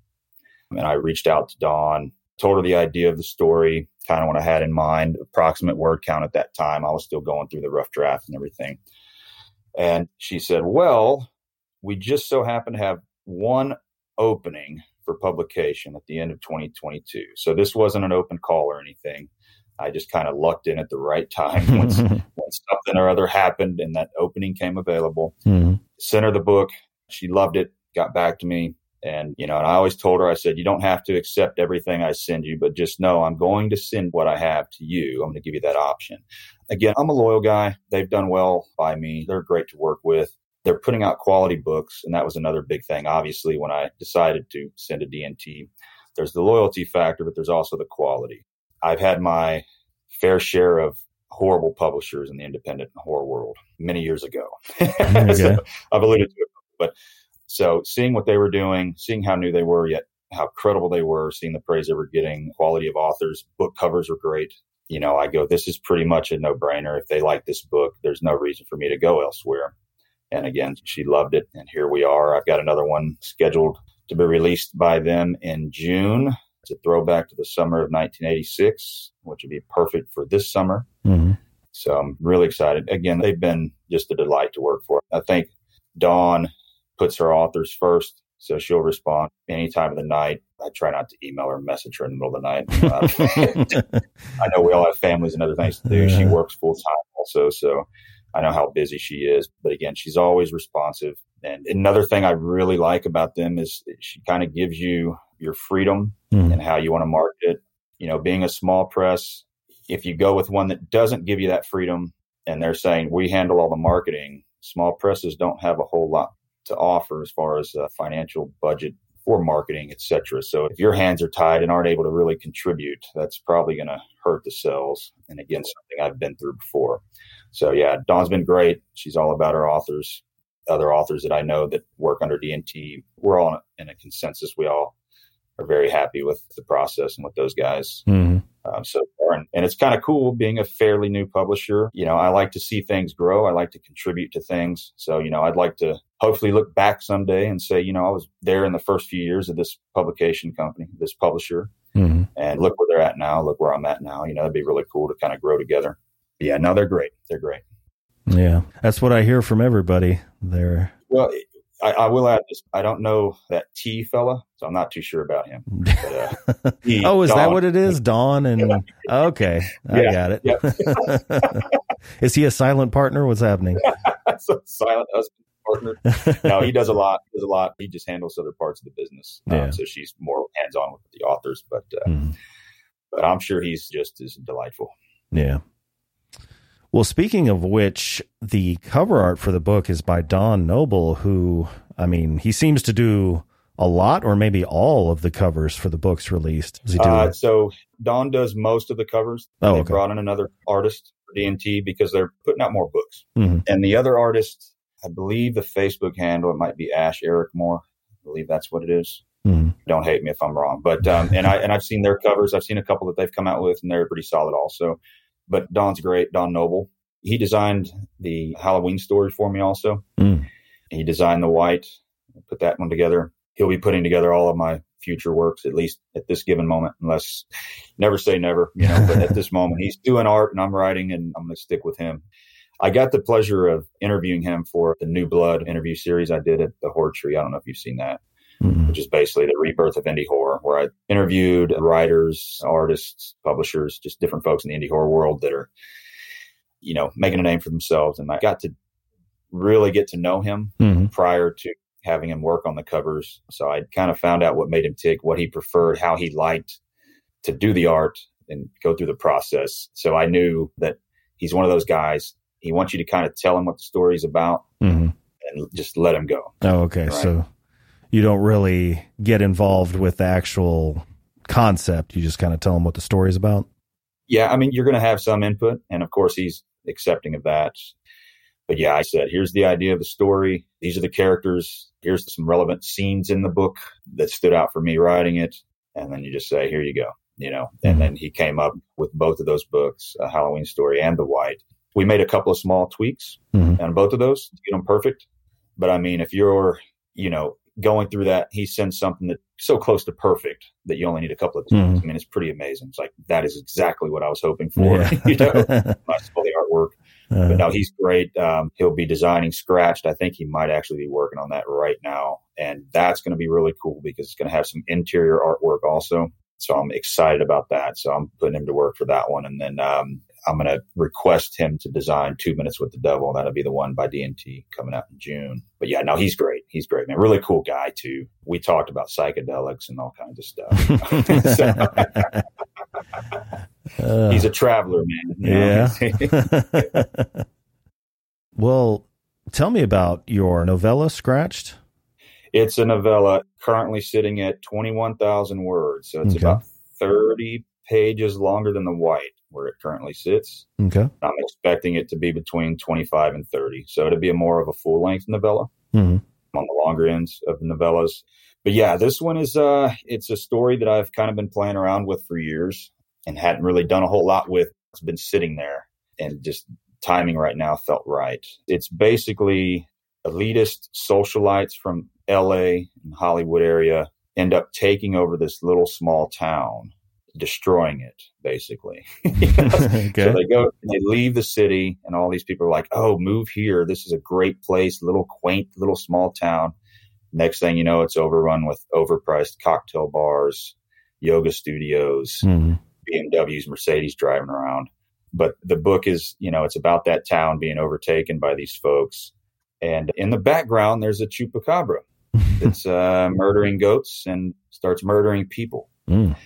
And I reached out to Dawn, told her the idea of the story, kind of what I had in mind, approximate word count at that time. I was still going through the rough draft and everything. And she said, Well, we just so happen to have one opening for publication at the end of 2022. So this wasn't an open call or anything. I just kind of lucked in at the right time *laughs* when, when something or other happened and that opening came available. Mm-hmm. Sent her the book. She loved it, got back to me. And, you know, and I always told her, I said, you don't have to accept everything I send you, but just know I'm going to send what I have to you. I'm going to give you that option. Again, I'm a loyal guy. They've done well by me. They're great to work with they're putting out quality books, and that was another big thing. Obviously, when I decided to send a D&T, there's the loyalty factor, but there's also the quality. I've had my fair share of horrible publishers in the independent horror world many years ago. *laughs* So I've alluded to it, but so seeing what they were doing, seeing how new they were, yet how credible they were, seeing the praise they were getting, quality of authors, book covers were great. You know, I go, this is pretty much a no brainer. If they like this book, there's no reason for me to go elsewhere. And again, she loved it. And here we are. I've got another one scheduled to be released by them in June. It's a throwback to the summer of 1986, which would be perfect for this summer. Mm-hmm. So I'm really excited. Again, they've been just a delight to work for. I think Dawn puts her authors first. So she'll respond any time of the night. I try not to email or message her in the middle of the night. *laughs* I know we all have families and other things to do. She works full time also. So I know how busy she is, but again, she's always responsive. And another thing I really like about them is she kind of gives you your freedom mm. and how you want to market it. You know, being a small press, if you go with one that doesn't give you that freedom and they're saying we handle all the marketing, small presses don't have a whole lot to offer as far as a financial budget for marketing, etc. So if your hands are tied and aren't able to really contribute, that's probably going to hurt the sales. And again, something I've been through before. So yeah, Dawn's been great. She's all about her authors. Other authors that I know that work under D&T, we're all in a consensus. We all are very happy with the process and with those guys mm-hmm. Um, so far. And, and it's kind of cool being a fairly new publisher. You know, I like to see things grow. I like to contribute to things. So, you know, I'd like to hopefully look back someday and say, you know, I was there in the first few years of this publication company, this publisher, mm-hmm. and look where they're at now. Look where I'm at now. You know, it'd be really cool to kind of grow together yeah, no, they're great. They're great. Yeah, that's what I hear from everybody. There. Well, I, I, will add this. I don't know that T fella, so I'm not too sure about him. But, uh, *laughs* oh, is Don, that what it is? Dawn and yeah. okay, I yeah, got it. Yeah. *laughs* is he a silent partner? What's happening? *laughs* silent husband partner. no, he does a lot. He does a lot. He just handles other parts of the business. Um, so she's more hands on with the authors, but uh, mm. but I'm sure he's just as delightful. Yeah. Well, speaking of which, the cover art for the book is by Don Noble, who, I mean, he seems to do a lot or maybe all of the covers for the books released. Does he do uh, so Don does most of the covers. Oh, they okay. brought in another artist for D&T because they're putting out more books. Mm-hmm. And the other artist, I believe the Facebook handle, it might be Ash Eric Moore. I believe that's what it is. Mm-hmm. Don't hate me if I'm wrong, but um, and I and I've seen their covers. I've seen a couple that they've come out with, and they're pretty solid also but Don's great. Don Noble. He designed the Halloween story for me also. Mm. He designed the white, put that one together. He'll be putting together all of my future works, at least at this given moment, unless never say never, you know, but at this *laughs* moment he's doing art and I'm writing and I'm going to stick with him. I got the pleasure of interviewing him for the New Blood interview series I did at the Horror Tree. I don't know if you've seen that mm-hmm. which is basically the rebirth of indie horror, where I interviewed writers, artists, publishers, just different folks in the indie horror world that are, you know, making a name for themselves. And I got to really get to know him mm-hmm. prior to having him work on the covers. So I kind of found out what made him tick, what he preferred, how he liked to do the art and go through the process. So I knew that he's one of those guys. He wants you to kind of tell him what the story is about mm-hmm. and just let him go. Oh, okay. Right? So you don't really get involved with the actual concept. You just kind of tell them what the story is about. Yeah, I mean, you're going to have some input, and of course, he's accepting of that. But yeah, I said, here's the idea of the story. These are the characters. Here's some relevant scenes in the book that stood out for me writing it. And then you just say, here you go, you know. And mm-hmm. then he came up with both of those books, a Halloween story and the White. We made a couple of small tweaks mm-hmm. on both of those to get them perfect. But I mean, if you're, you know, going through that, he sends something that's so close to perfect that you only need a couple of times. Mm. I mean, it's pretty amazing. It's like that is exactly what I was hoping for. Yeah. *laughs* you know, *laughs* nice the artwork. Uh, but no, he's great. Um, he'll be designing Scratched. I think he might actually be working on that right now, and that's going to be really cool because it's going to have some interior artwork also. So I'm excited about that. So I'm putting him to work for that one, and then um, I'm going to request him to design Two Minutes with the Devil. That'll be the one by D&T coming out in June. But yeah, no, he's great. He's great, man. Really cool guy too. We talked about psychedelics and all kinds of stuff. *laughs* uh, he's a traveler, man. Yeah. *laughs* well, tell me about your novella, Scratched. It's a novella currently sitting at 21,000 words. So it's okay. about 30 pages longer than the white where it currently sits. Okay. I'm expecting it to be between 25 and 30. So it'll be a more of a full length novella mm-hmm. on the longer ends of the novellas. But yeah, this one is uh it's a story that I've kind of been playing around with for years and hadn't really done a whole lot with. It's been sitting there and just timing right now felt right. It's basically elitist socialites from LA and Hollywood area end up taking over this little small town destroying it basically. *laughs* *laughs* Okay. so they go they leave the city and all these people are like oh move here. This is a great place little quaint little small town. Next thing you know it's overrun with overpriced cocktail bars yoga studios mm-hmm. bmws mercedes driving around. But the book is you know it's about that town being overtaken by these folks. And in the background there's a chupacabra. *laughs* That's uh, murdering goats and starts murdering people. Mm.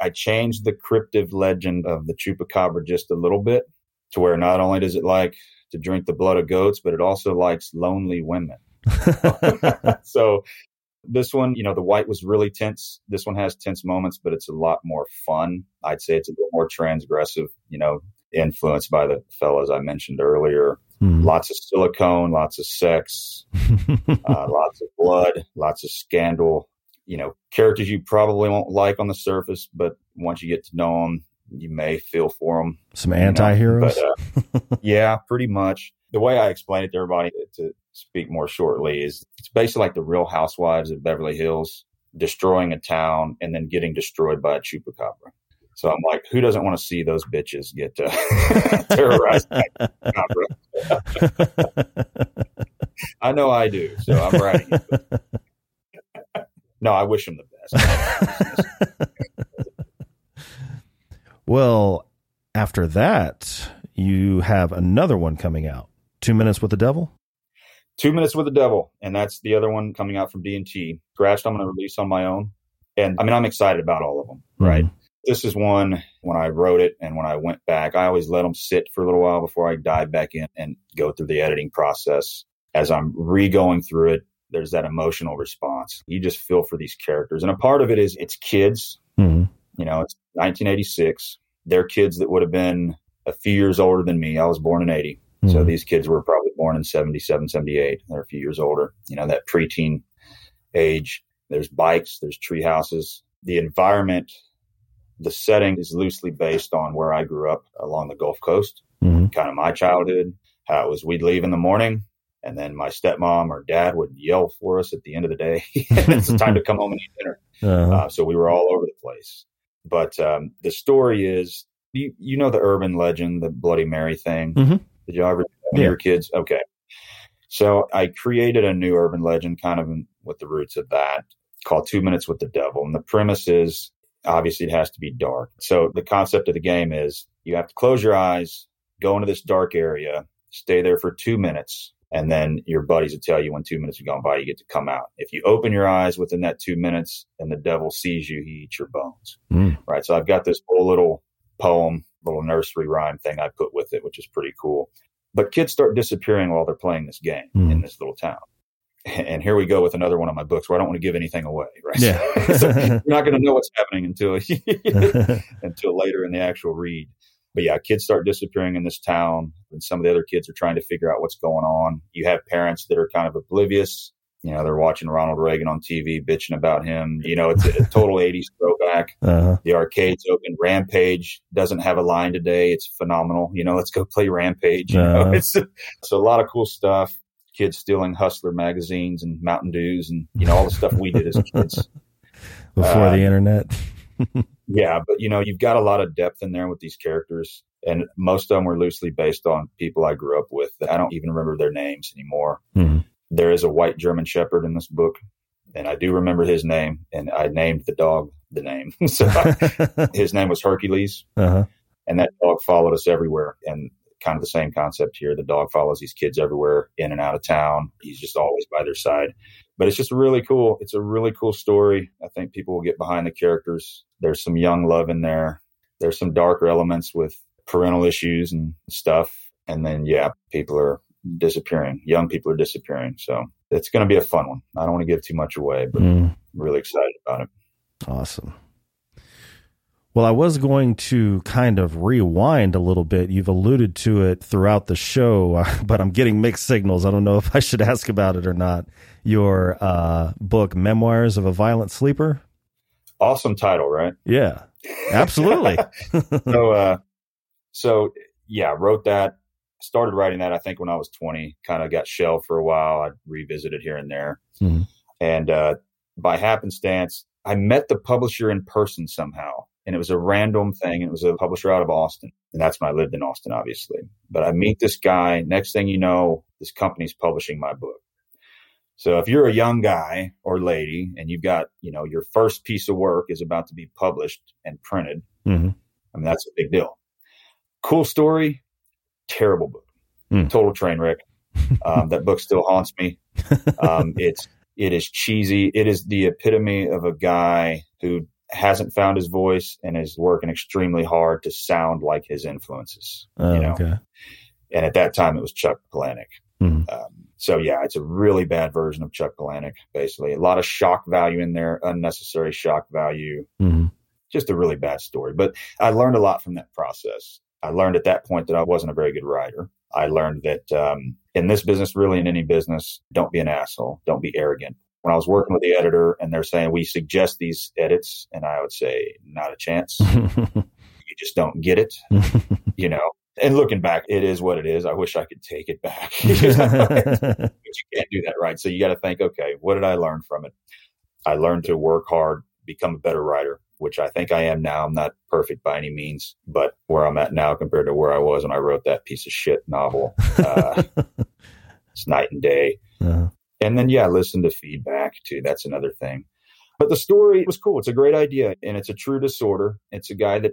I changed the cryptid legend of the chupacabra just a little bit to where not only does it like to drink the blood of goats, but it also likes lonely women. *laughs* so this one, you know, the white was really tense. This one has tense moments, but it's a lot more fun. I'd say it's a bit more transgressive, you know, influenced by the fellows I mentioned earlier. Mm. Lots of silicone, lots of sex, *laughs* uh, lots of blood, lots of scandal, you know, characters you probably won't like on the surface, but once you get to know them, you may feel for them. Some anti-heroes. Uh, *laughs* yeah, pretty much. The way I explain it to everybody to speak more shortly is it's basically like the Real Housewives of Beverly Hills destroying a town and then getting destroyed by a chupacabra. So I'm like, who doesn't want to see those bitches get uh, *laughs* terrorized? *laughs* I know I do, so I'm writing it. No, I wish him the best. *laughs* well, after that, you have another one coming out. Two Minutes with the Devil. Two Minutes with the Devil, and that's the other one coming out from D and T. Scratched, I'm going to release on my own, and I mean, I'm excited about all of them. Right. Mm-hmm. This is one when I wrote it and when I went back, I always let them sit for a little while before I dive back in and go through the editing process. As I'm re going through it, there's that emotional response. You just feel for these characters. And a part of it is it's kids. Mm-hmm. You know, it's 1986. They're kids that would have been a few years older than me. I was born in 80. Mm-hmm. So these kids were probably born in 77, 78. They're a few years older. You know, that preteen age. There's bikes, there's tree houses. The environment, the setting is loosely based on where I grew up along the Gulf Coast. Mm-hmm. Kind of my childhood. How it was we'd leave in the morning, and then my stepmom or dad would yell for us at the end of the day. *laughs* it's time to come home and eat dinner. Uh-huh. Uh, so we were all over the place. But um, the story is you, you know the urban legend, the Bloody Mary thing. Mm-hmm. Did you ever yeah. your kids? Okay. So I created a new urban legend kind of with the roots of that called Two Minutes with the Devil. And the premise is obviously it has to be dark. So the concept of the game is you have to close your eyes, go into this dark area, stay there for two minutes, and then your buddies will tell you when two minutes have gone by, you get to come out. If you open your eyes within that two minutes and the devil sees you, he eats your bones. Mm. Right. So I've got this whole little poem, little nursery rhyme thing I put with it, which is pretty cool. But kids start disappearing while they're playing this game mm. in this little town. *laughs* And here we go with another one of my books where I don't want to give anything away, right? Yeah. *laughs* so you're not going to know what's happening until *laughs* until later in the actual read. But yeah, kids start disappearing in this town, and some of the other kids are trying to figure out what's going on. You have parents that are kind of oblivious. You know, they're watching Ronald Reagan on TV, bitching about him. You know, it's a, total *laughs* 80s throwback. Uh-huh. The arcade's open. Rampage doesn't have a line today. It's phenomenal. You know, let's go play Rampage. You uh-huh. know, it's, it's a lot of cool stuff. Kids stealing Hustler magazines and Mountain Dews and, you know, all the stuff we did as kids. *laughs* Before uh, the internet. Yeah, but you know, you've got a lot of depth in there with these characters, and most of them were loosely based on people I grew up with. I don't even remember their names anymore. Mm-hmm. There is a white German Shepherd in this book, and I do remember his name, and I named the dog the name. *laughs* so I, *laughs* his name was Hercules, uh-huh. and that dog followed us everywhere. And kind of the same concept here. The dog follows these kids everywhere, in and out of town. He's just always by their side but it's just really cool. It's a really cool story. I think people will get behind the characters. There's some young love in there. There's some darker elements with parental issues and stuff. And then, yeah, people are disappearing. Young people are disappearing. So it's going to be a fun one. I don't want to give too much away, but mm. I'm really excited about it. Awesome. Well, I was going to kind of rewind a little bit. You've alluded to it throughout the show, *laughs* but I'm getting mixed signals. I don't know if I should ask about it or not. Your uh, book, Memoirs of a Violent Sleeper. Awesome title, right? Yeah, absolutely. *laughs* so, uh, so yeah, wrote that. Started writing that I think when I was 20. Kind of got shelved for a while. I revisited here and there, mm-hmm. and uh, by happenstance, I met the publisher in person somehow and it was a random thing. It was a publisher out of Austin. And that's when I lived in Austin, obviously. But I meet this guy. Next thing you know, this company's publishing my book. So if you're a young guy or lady and you've got, you know, your first piece of work is about to be published and printed, mm-hmm. I mean, that's a big deal. Cool story, terrible book, mm. total train wreck. *laughs* Um, that book still haunts me. Um, it's, it is cheesy. It is the epitome of a guy who hasn't found his voice and is working extremely hard to sound like his influences. Oh, you know? okay. And at that time, it was Chuck Palahniuk. Mm-hmm. Um, so yeah, it's a really bad version of Chuck Palahniuk. Basically, a lot of shock value in there, unnecessary shock value. Mm-hmm. Just a really bad story. But I learned a lot from that process. I learned at that point that I wasn't a very good writer. I learned that um, in this business, really in any business, don't be an asshole, don't be arrogant, when I was working with the editor and they're saying we suggest these edits, and I would say not a chance. *laughs* you just don't get it, you know. And looking back, it is what it is. I wish I could take it back, *laughs* but you can't do that, right? So you got to think, okay, what did I learn from it? I learned to work hard, become a better writer. which I think I am now. I'm not perfect by any means, but where I'm at now compared to where I was when I wrote that piece of shit novel, uh, *laughs* it's night and day. Uh-huh. And then, yeah, listen to feedback too. That's another thing. But the story was cool. It's a great idea and it's a true disorder. It's a guy that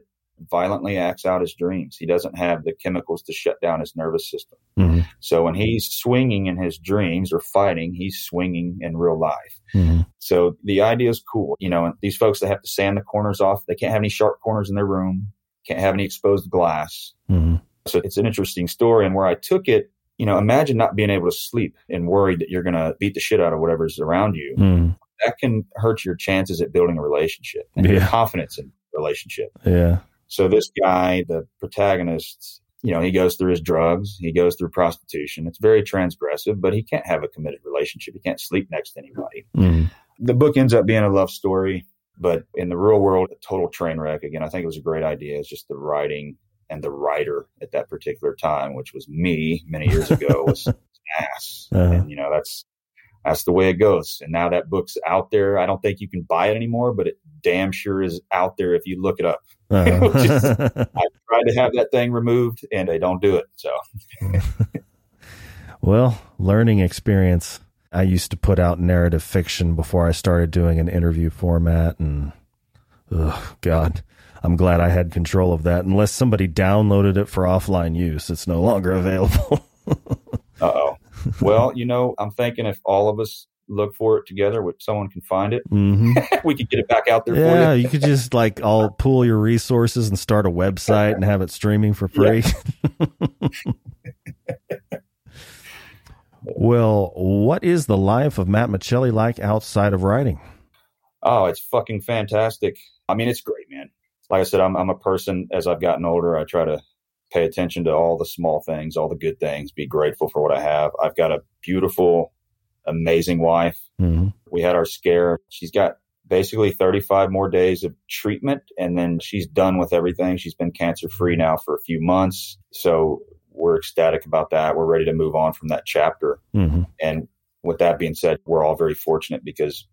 violently acts out his dreams. He doesn't have the chemicals to shut down his nervous system. Mm-hmm. So when he's swinging in his dreams or fighting, he's swinging in real life. Mm-hmm. So the idea is cool. You know, and these folks that have to sand the corners off, they can't have any sharp corners in their room, can't have any exposed glass. Mm-hmm. So it's an interesting story. And where I took it, you know, imagine not being able to sleep and worried that you're going to beat the shit out of whatever's around you. Mm that can hurt your chances at building a relationship and yeah. your confidence in relationship. Yeah. So this guy, the protagonist, you know, he goes through his drugs, he goes through prostitution. It's very transgressive, but he can't have a committed relationship. He can't sleep next to anybody. Mm. The book ends up being a love story, but in the real world, a total train wreck. Again, I think it was a great idea. It's just the writing and the writer at that particular time, which was me many years ago, *laughs* was ass. Uh-huh. And you know, that's that's the way it goes. And now that book's out there. I don't think you can buy it anymore, but it damn sure is out there if you look it up. Uh-huh. *laughs* Just, *laughs* I tried to have that thing removed and they don't do it. So, well, learning experience. I used to put out narrative fiction before I started doing an interview format, and oh God, I'm glad I had control of that. Unless somebody downloaded it for offline use, it's no longer available. *laughs* uh oh well, you know, I'm thinking if all of us look for it together, which someone can find it, mm-hmm. *laughs* we could get it back out there yeah, you. you. could just like all pool your resources and start a website and have it streaming for free. *laughs* well, what is the life of Matt Micheli like outside of writing? Oh, it's fucking fantastic. I mean, it's great. Like I said, I'm I'm a person as I've gotten older, I try to pay attention to all the small things, all the good things, be grateful for what I have. I've got a beautiful, amazing wife. Mm-hmm. We had our scare. She's got basically 35 more days of treatment and then she's done with everything. She's been cancer free now for a few months. So we're ecstatic about that. We're ready to move on from that chapter. Mm-hmm. And with that being said, we're all very fortunate because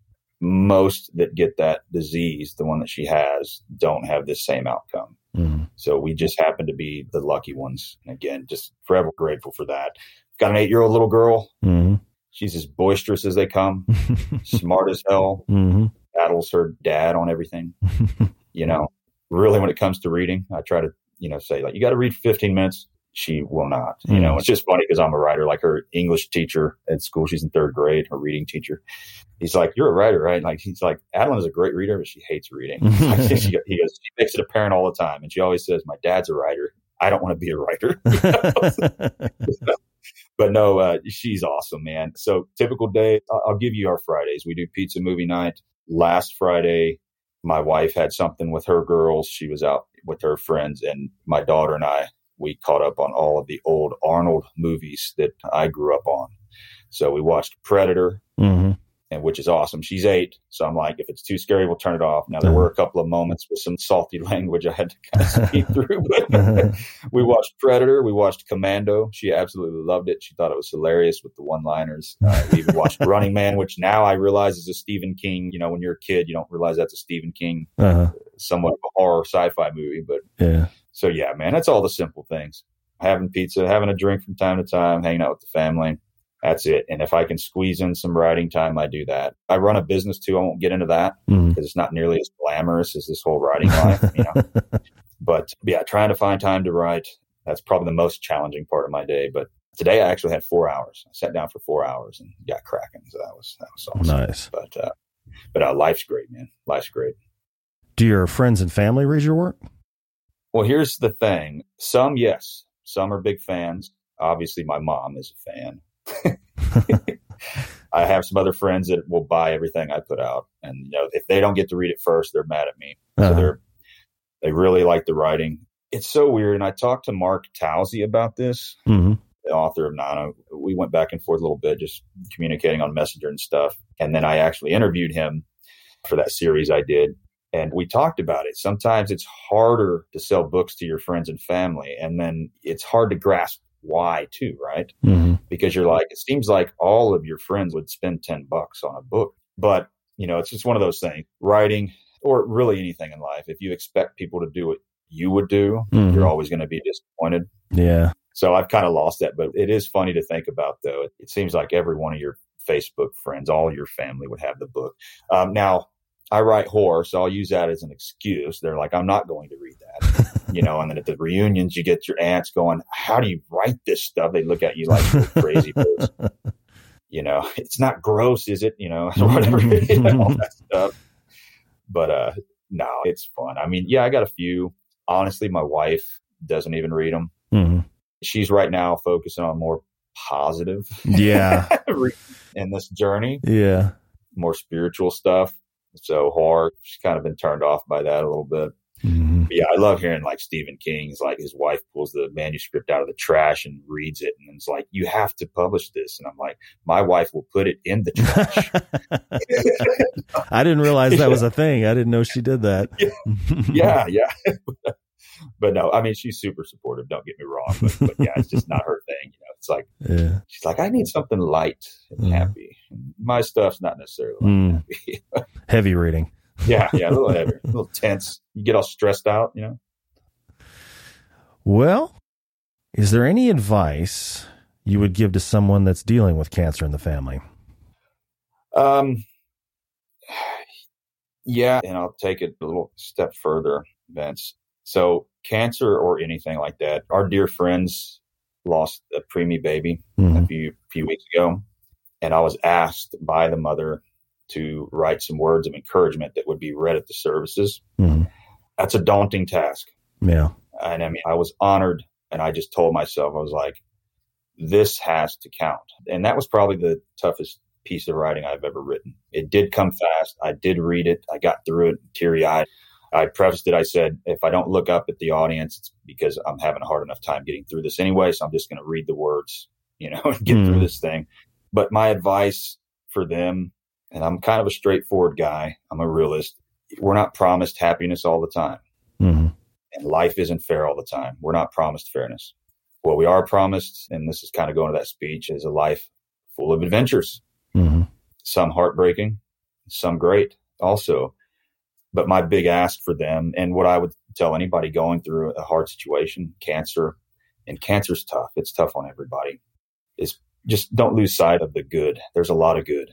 most that get that disease, the one that she has, don't have the same outcome. Mm-hmm. So we just happen to be the lucky ones. And again, just forever grateful for that. Got an eight year old little girl. Mm-hmm. She's as boisterous as they come, *laughs* smart as hell, mm-hmm. battles her dad on everything. *laughs* you know, really, when it comes to reading, I try to, you know, say, like, you got to read 15 minutes she will not. You know, hmm. it's just funny because I'm a writer. Like her English teacher at school, she's in third grade. Her reading teacher, he's like, "You're a writer, right?" Like he's like, "Adeline is a great reader, but she hates reading." *laughs* she, he goes, she makes it apparent all the time, and she always says, "My dad's a writer. I don't want to be a writer." *laughs* but no, uh, she's awesome, man. So typical day, I'll give you our Fridays. We do pizza movie night. Last Friday, my wife had something with her girls. She was out with her friends, and my daughter and I we caught up on all of the old Arnold movies that I grew up on. So we watched Predator, mm-hmm. and which is awesome. She's eight, so I'm like, if it's too scary, we'll turn it off. Now there uh-huh. were a couple of moments with some salty *laughs* language I had to kind of speak *laughs* through, but we watched Predator. We watched Commando. She absolutely loved it. She thought it was hilarious with the one-liners. Uh, we even watched *laughs* Running Man, which now I realize is a Stephen King. You know, when you're a kid, you don't realize that's a Stephen King, uh-huh. somewhat of a horror sci-fi movie, but yeah so yeah, man, that's all the simple things. Having pizza, having a drink from time to time, hanging out with the family. That's it. And if I can squeeze in some writing time, I do that. I run a business too. I won't get into that because mm-hmm. it's not nearly as glamorous as this whole writing life. You know? *laughs* but yeah, trying to find time to write. That's probably the most challenging part of my day. But today I actually had four hours. I sat down for four hours and got cracking. So that was that was awesome. Nice. But uh, but uh, life's great, man. Life's great. Do your friends and family read your work? Well, here's the thing. Some, yes, some are big fans. Obviously, my mom is a fan. *laughs* I have some other friends that will buy everything I put out, and you know, if they don't get to read it first, they're mad at me. Uh-huh. So they're they really like the writing. It's so weird. And I talked to Mark Towse about this, mm-hmm. the author of Nana. We went back and forth a little bit, just communicating on Messenger and stuff. And then I actually interviewed him for that series I did. And we talked about it. Sometimes it's harder to sell books to your friends and family. And then it's hard to grasp why too, right? Mm-hmm. Because you're like, it seems like all of your friends would spend 10 bucks on a book. But, you know, it's just one of those things. Writing, or really anything in life, if you expect people to do what you would do, Mhm. you're always going to be disappointed. Yeah. So I've kind of lost that, but it is funny to think about though. It, it seems like every one of your Facebook friends, all your family would have the book. Um, now I write horror, so I'll use that as an excuse. They're like, I'm not going to read that, *laughs* you know, and then at the reunions, you get your aunts going, how do you write this stuff? They look at you like you're crazy person. *laughs* You know, it's not gross, is it? You know, *laughs* whatever, you know, all that stuff. But, uh, no, it's fun. I mean, yeah, I got a few. Honestly, my wife doesn't even read them hmm she's right now focusing on more positive Yeah. in this journey, Yeah. more spiritual stuff. So horror, she's kind of been turned off by that a little bit. hmm But yeah, I love hearing like Stephen King's like his wife pulls the manuscript out of the trash and reads it and it's like, you have to publish this. And I'm like, my wife will put it in the trash. *laughs* I didn't realize that was a thing. I didn't know she did that. *laughs* yeah, yeah. *laughs* but no, I mean, she's super supportive. Don't get me wrong. But, but yeah, it's just not her thing. You know, it's like, yeah. she's like, I need something light and Yeah. happy. My stuff's not necessarily Mm. happy. *laughs* Heavy reading. yeah, yeah, a little heavy, *laughs* a little tense. You get all stressed out, you know. Well, is there any advice you would give to someone that's dealing with cancer in the family? Um, *sighs* yeah, and I'll take it a little step further, Vince. So, cancer or anything like that, our dear friends lost a preemie baby a Mhm. few few weeks ago, and I was asked by the mother to write some words of encouragement that would be read at the services. Mhm. That's a daunting task. Yeah. And I mean, I was honored and I just told myself, I was like, this has to count. And that was probably the toughest piece of writing I've ever written. It did come fast. I did read it. I got through it teary eyed. I prefaced it. I said, if I don't look up at the audience, it's because I'm having a hard enough time getting through this anyway. So I'm just going to read the words, you know, *laughs* and get Hmm. through this thing. But my advice for them, and I'm kind of a straightforward guy, I'm a realist. We're not promised happiness all the time hmm and life isn't fair all the time. We're not promised fairness. What we are promised, and this is kind of going to that speech, is a life full of adventures, hmm some heartbreaking, some great also. But my big ask for them, and what I would tell anybody going through a hard situation, cancer, and cancer's tough, it's tough on everybody, is just don't lose sight of the good. There's a lot of good,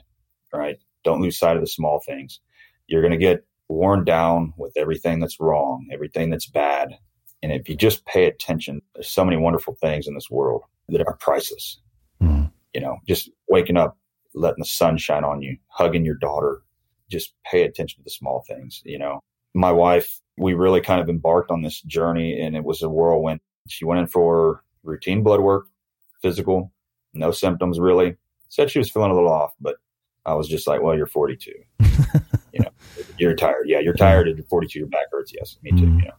right? Don't lose sight of the small things. You're going to get worn down with everything that's wrong, everything that's bad. And if you just pay attention, there's so many wonderful things in this world that are priceless. hmm You know, just waking up, letting the sun shine on you, hugging your daughter, just pay attention to the small things. You know, my wife, we really kind of embarked on this journey and it was a whirlwind. She went in for routine blood work, physical, no symptoms really. Said she was feeling a little off, but I was just like, well, you're 42. *laughs* you know, you're tired. Yeah, you're tired. And you're 42. Your back hurts. Yes, me too. Mhm. You know,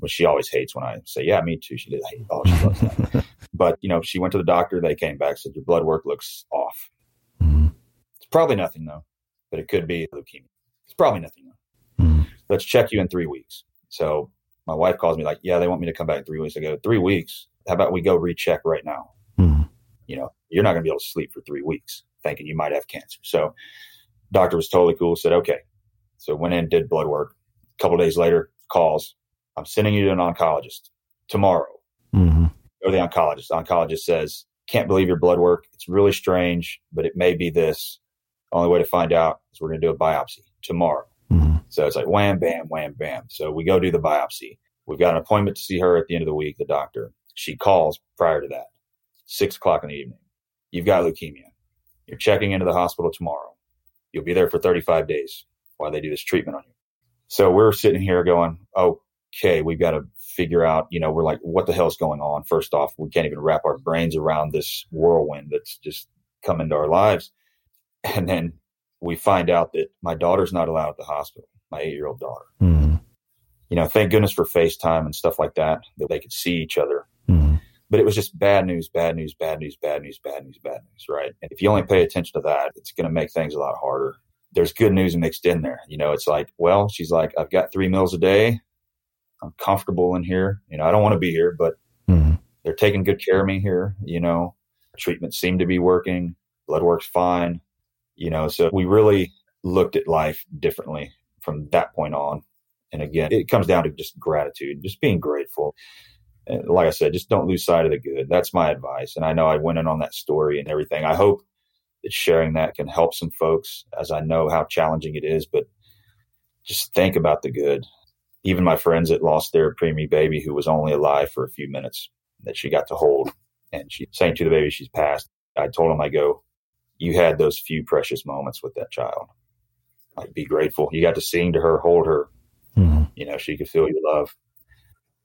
but she always hates when I say, yeah, me too. She did hate. Oh, she loves that. *laughs* but you know, she went to the doctor. They came back said your blood work looks off. hmm It's probably nothing though, but it could be leukemia. It's probably nothing hmm Let's check you in three weeks. So my wife calls me like, yeah, they want me to come back in three weeks. I go, three weeks. How about we go recheck right now? hmm you know, you're not going to be able to sleep for three weeks thinking you might have cancer. So doctor was totally cool, said, okay. So went in, did blood work. A couple days later, calls, I'm sending you to an oncologist tomorrow. hmm Go to the oncologist. The oncologist says, can't believe your blood work. It's really strange, but it may be this. Only way to find out is we're going to do a biopsy tomorrow. hmm So it's like wham, bam, wham, bam. So we go do the biopsy. We've got an appointment to see her at the end of the week, the doctor. She calls prior to that, six o'clock in the evening. You've got leukemia. You're checking into the hospital tomorrow. You'll be there for 35 days while they do this treatment on you. So we're sitting here going, okay, we've got to figure out, you know, we're like, what the hell's going on? First off, we can't even wrap our brains around this whirlwind that's just come into our lives. And then we find out that my daughter's not allowed at the hospital, my eight year old daughter. hmm You know, thank goodness for FaceTime and stuff like that, that they could see each other. hmm But it was just bad news, bad news, bad news, bad news, bad news, bad news, right? And if you only pay attention to that, it's going to make things a lot harder. There's good news mixed in there. You know, it's like, well, she's like, I've got three meals a day. I'm comfortable in here. You know, I don't want to be here, but hmm they're taking good care of me here. You know, treatments seem to be working. Blood work's fine. You know, so we really looked at life differently from that point on. And again, it comes down to just gratitude, just being grateful. And like I said, just don't lose sight of the good. That's my advice. And I know I went in on that story and everything. I hope that sharing that can help some folks as I know how challenging it is, but just think about the good. Even my friends that lost their preemie baby who was only alive for a few minutes that she got to hold and she saying to the baby she's passed. I told them, I go, you had those few precious moments with that child. Like be grateful. You got to sing to her, hold her. Mm-hmm. You know, she could feel your love.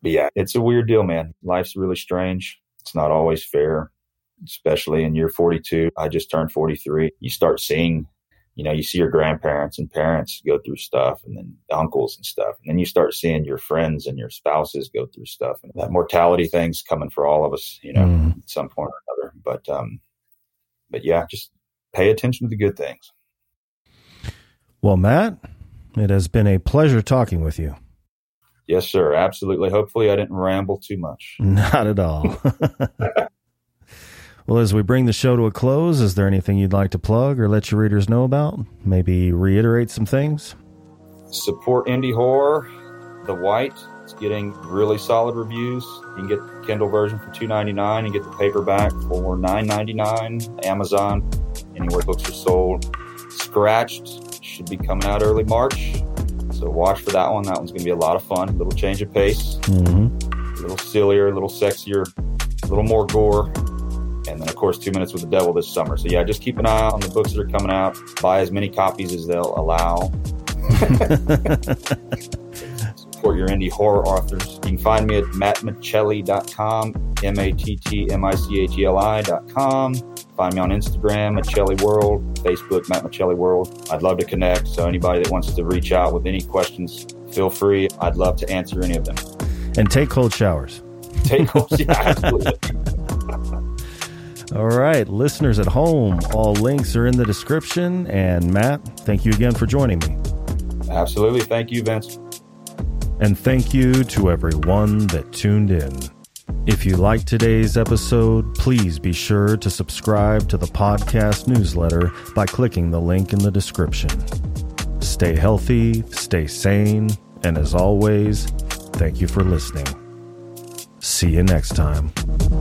But yeah, it's a weird deal, man. Life's really strange. It's not always fair, especially in year 42. I just turned 43. You start seeing, you know, you see your grandparents and parents go through stuff and then uncles and stuff. And then you start seeing your friends and your spouses go through stuff. And that mortality thing's coming for all of us, you know, mm. at some point or another. But, um, but yeah, just pay attention to the good things. Well, Matt, it has been a pleasure talking with you. Yes, sir. Absolutely. Hopefully, I didn't ramble too much. *laughs* Not at all. *laughs* well, as we bring the show to a close, is there anything you'd like to plug or let your readers know about? Maybe reiterate some things? Support indie horror. The White. It's getting really solid reviews. You can get the Kindle version for two ninety nine and get the paperback for nine ninety nine. Amazon, anywhere books are sold. Scratched should be coming out early March. So watch for that one. That one's going to be a lot of fun. A little change of pace, mm-hmm. a little sillier, a little sexier, a little more gore. And then, of course, Two Minutes with the Devil this summer. So, yeah, just keep an eye on the books that are coming out. Buy as many copies as they'll allow. *laughs* Support your indie horror authors. You can find me at mattmicheli.com, M A T T M I C H E L I.com. Find me on Instagram at Chelly World, Facebook Matt Micheli World. I'd love to connect. So anybody that wants to reach out with any questions, feel free. I'd love to answer any of them. And take cold showers. Take cold, *laughs* absolutely. All right, listeners at home, all links are in the description. And Matt, thank you again for joining me. Absolutely. Thank you, Vince. And thank you to everyone that tuned in. If you like today's episode, please be sure to subscribe to the podcast newsletter by clicking the link in the description. Stay healthy, stay sane, and as always, thank you for listening. See you next time. time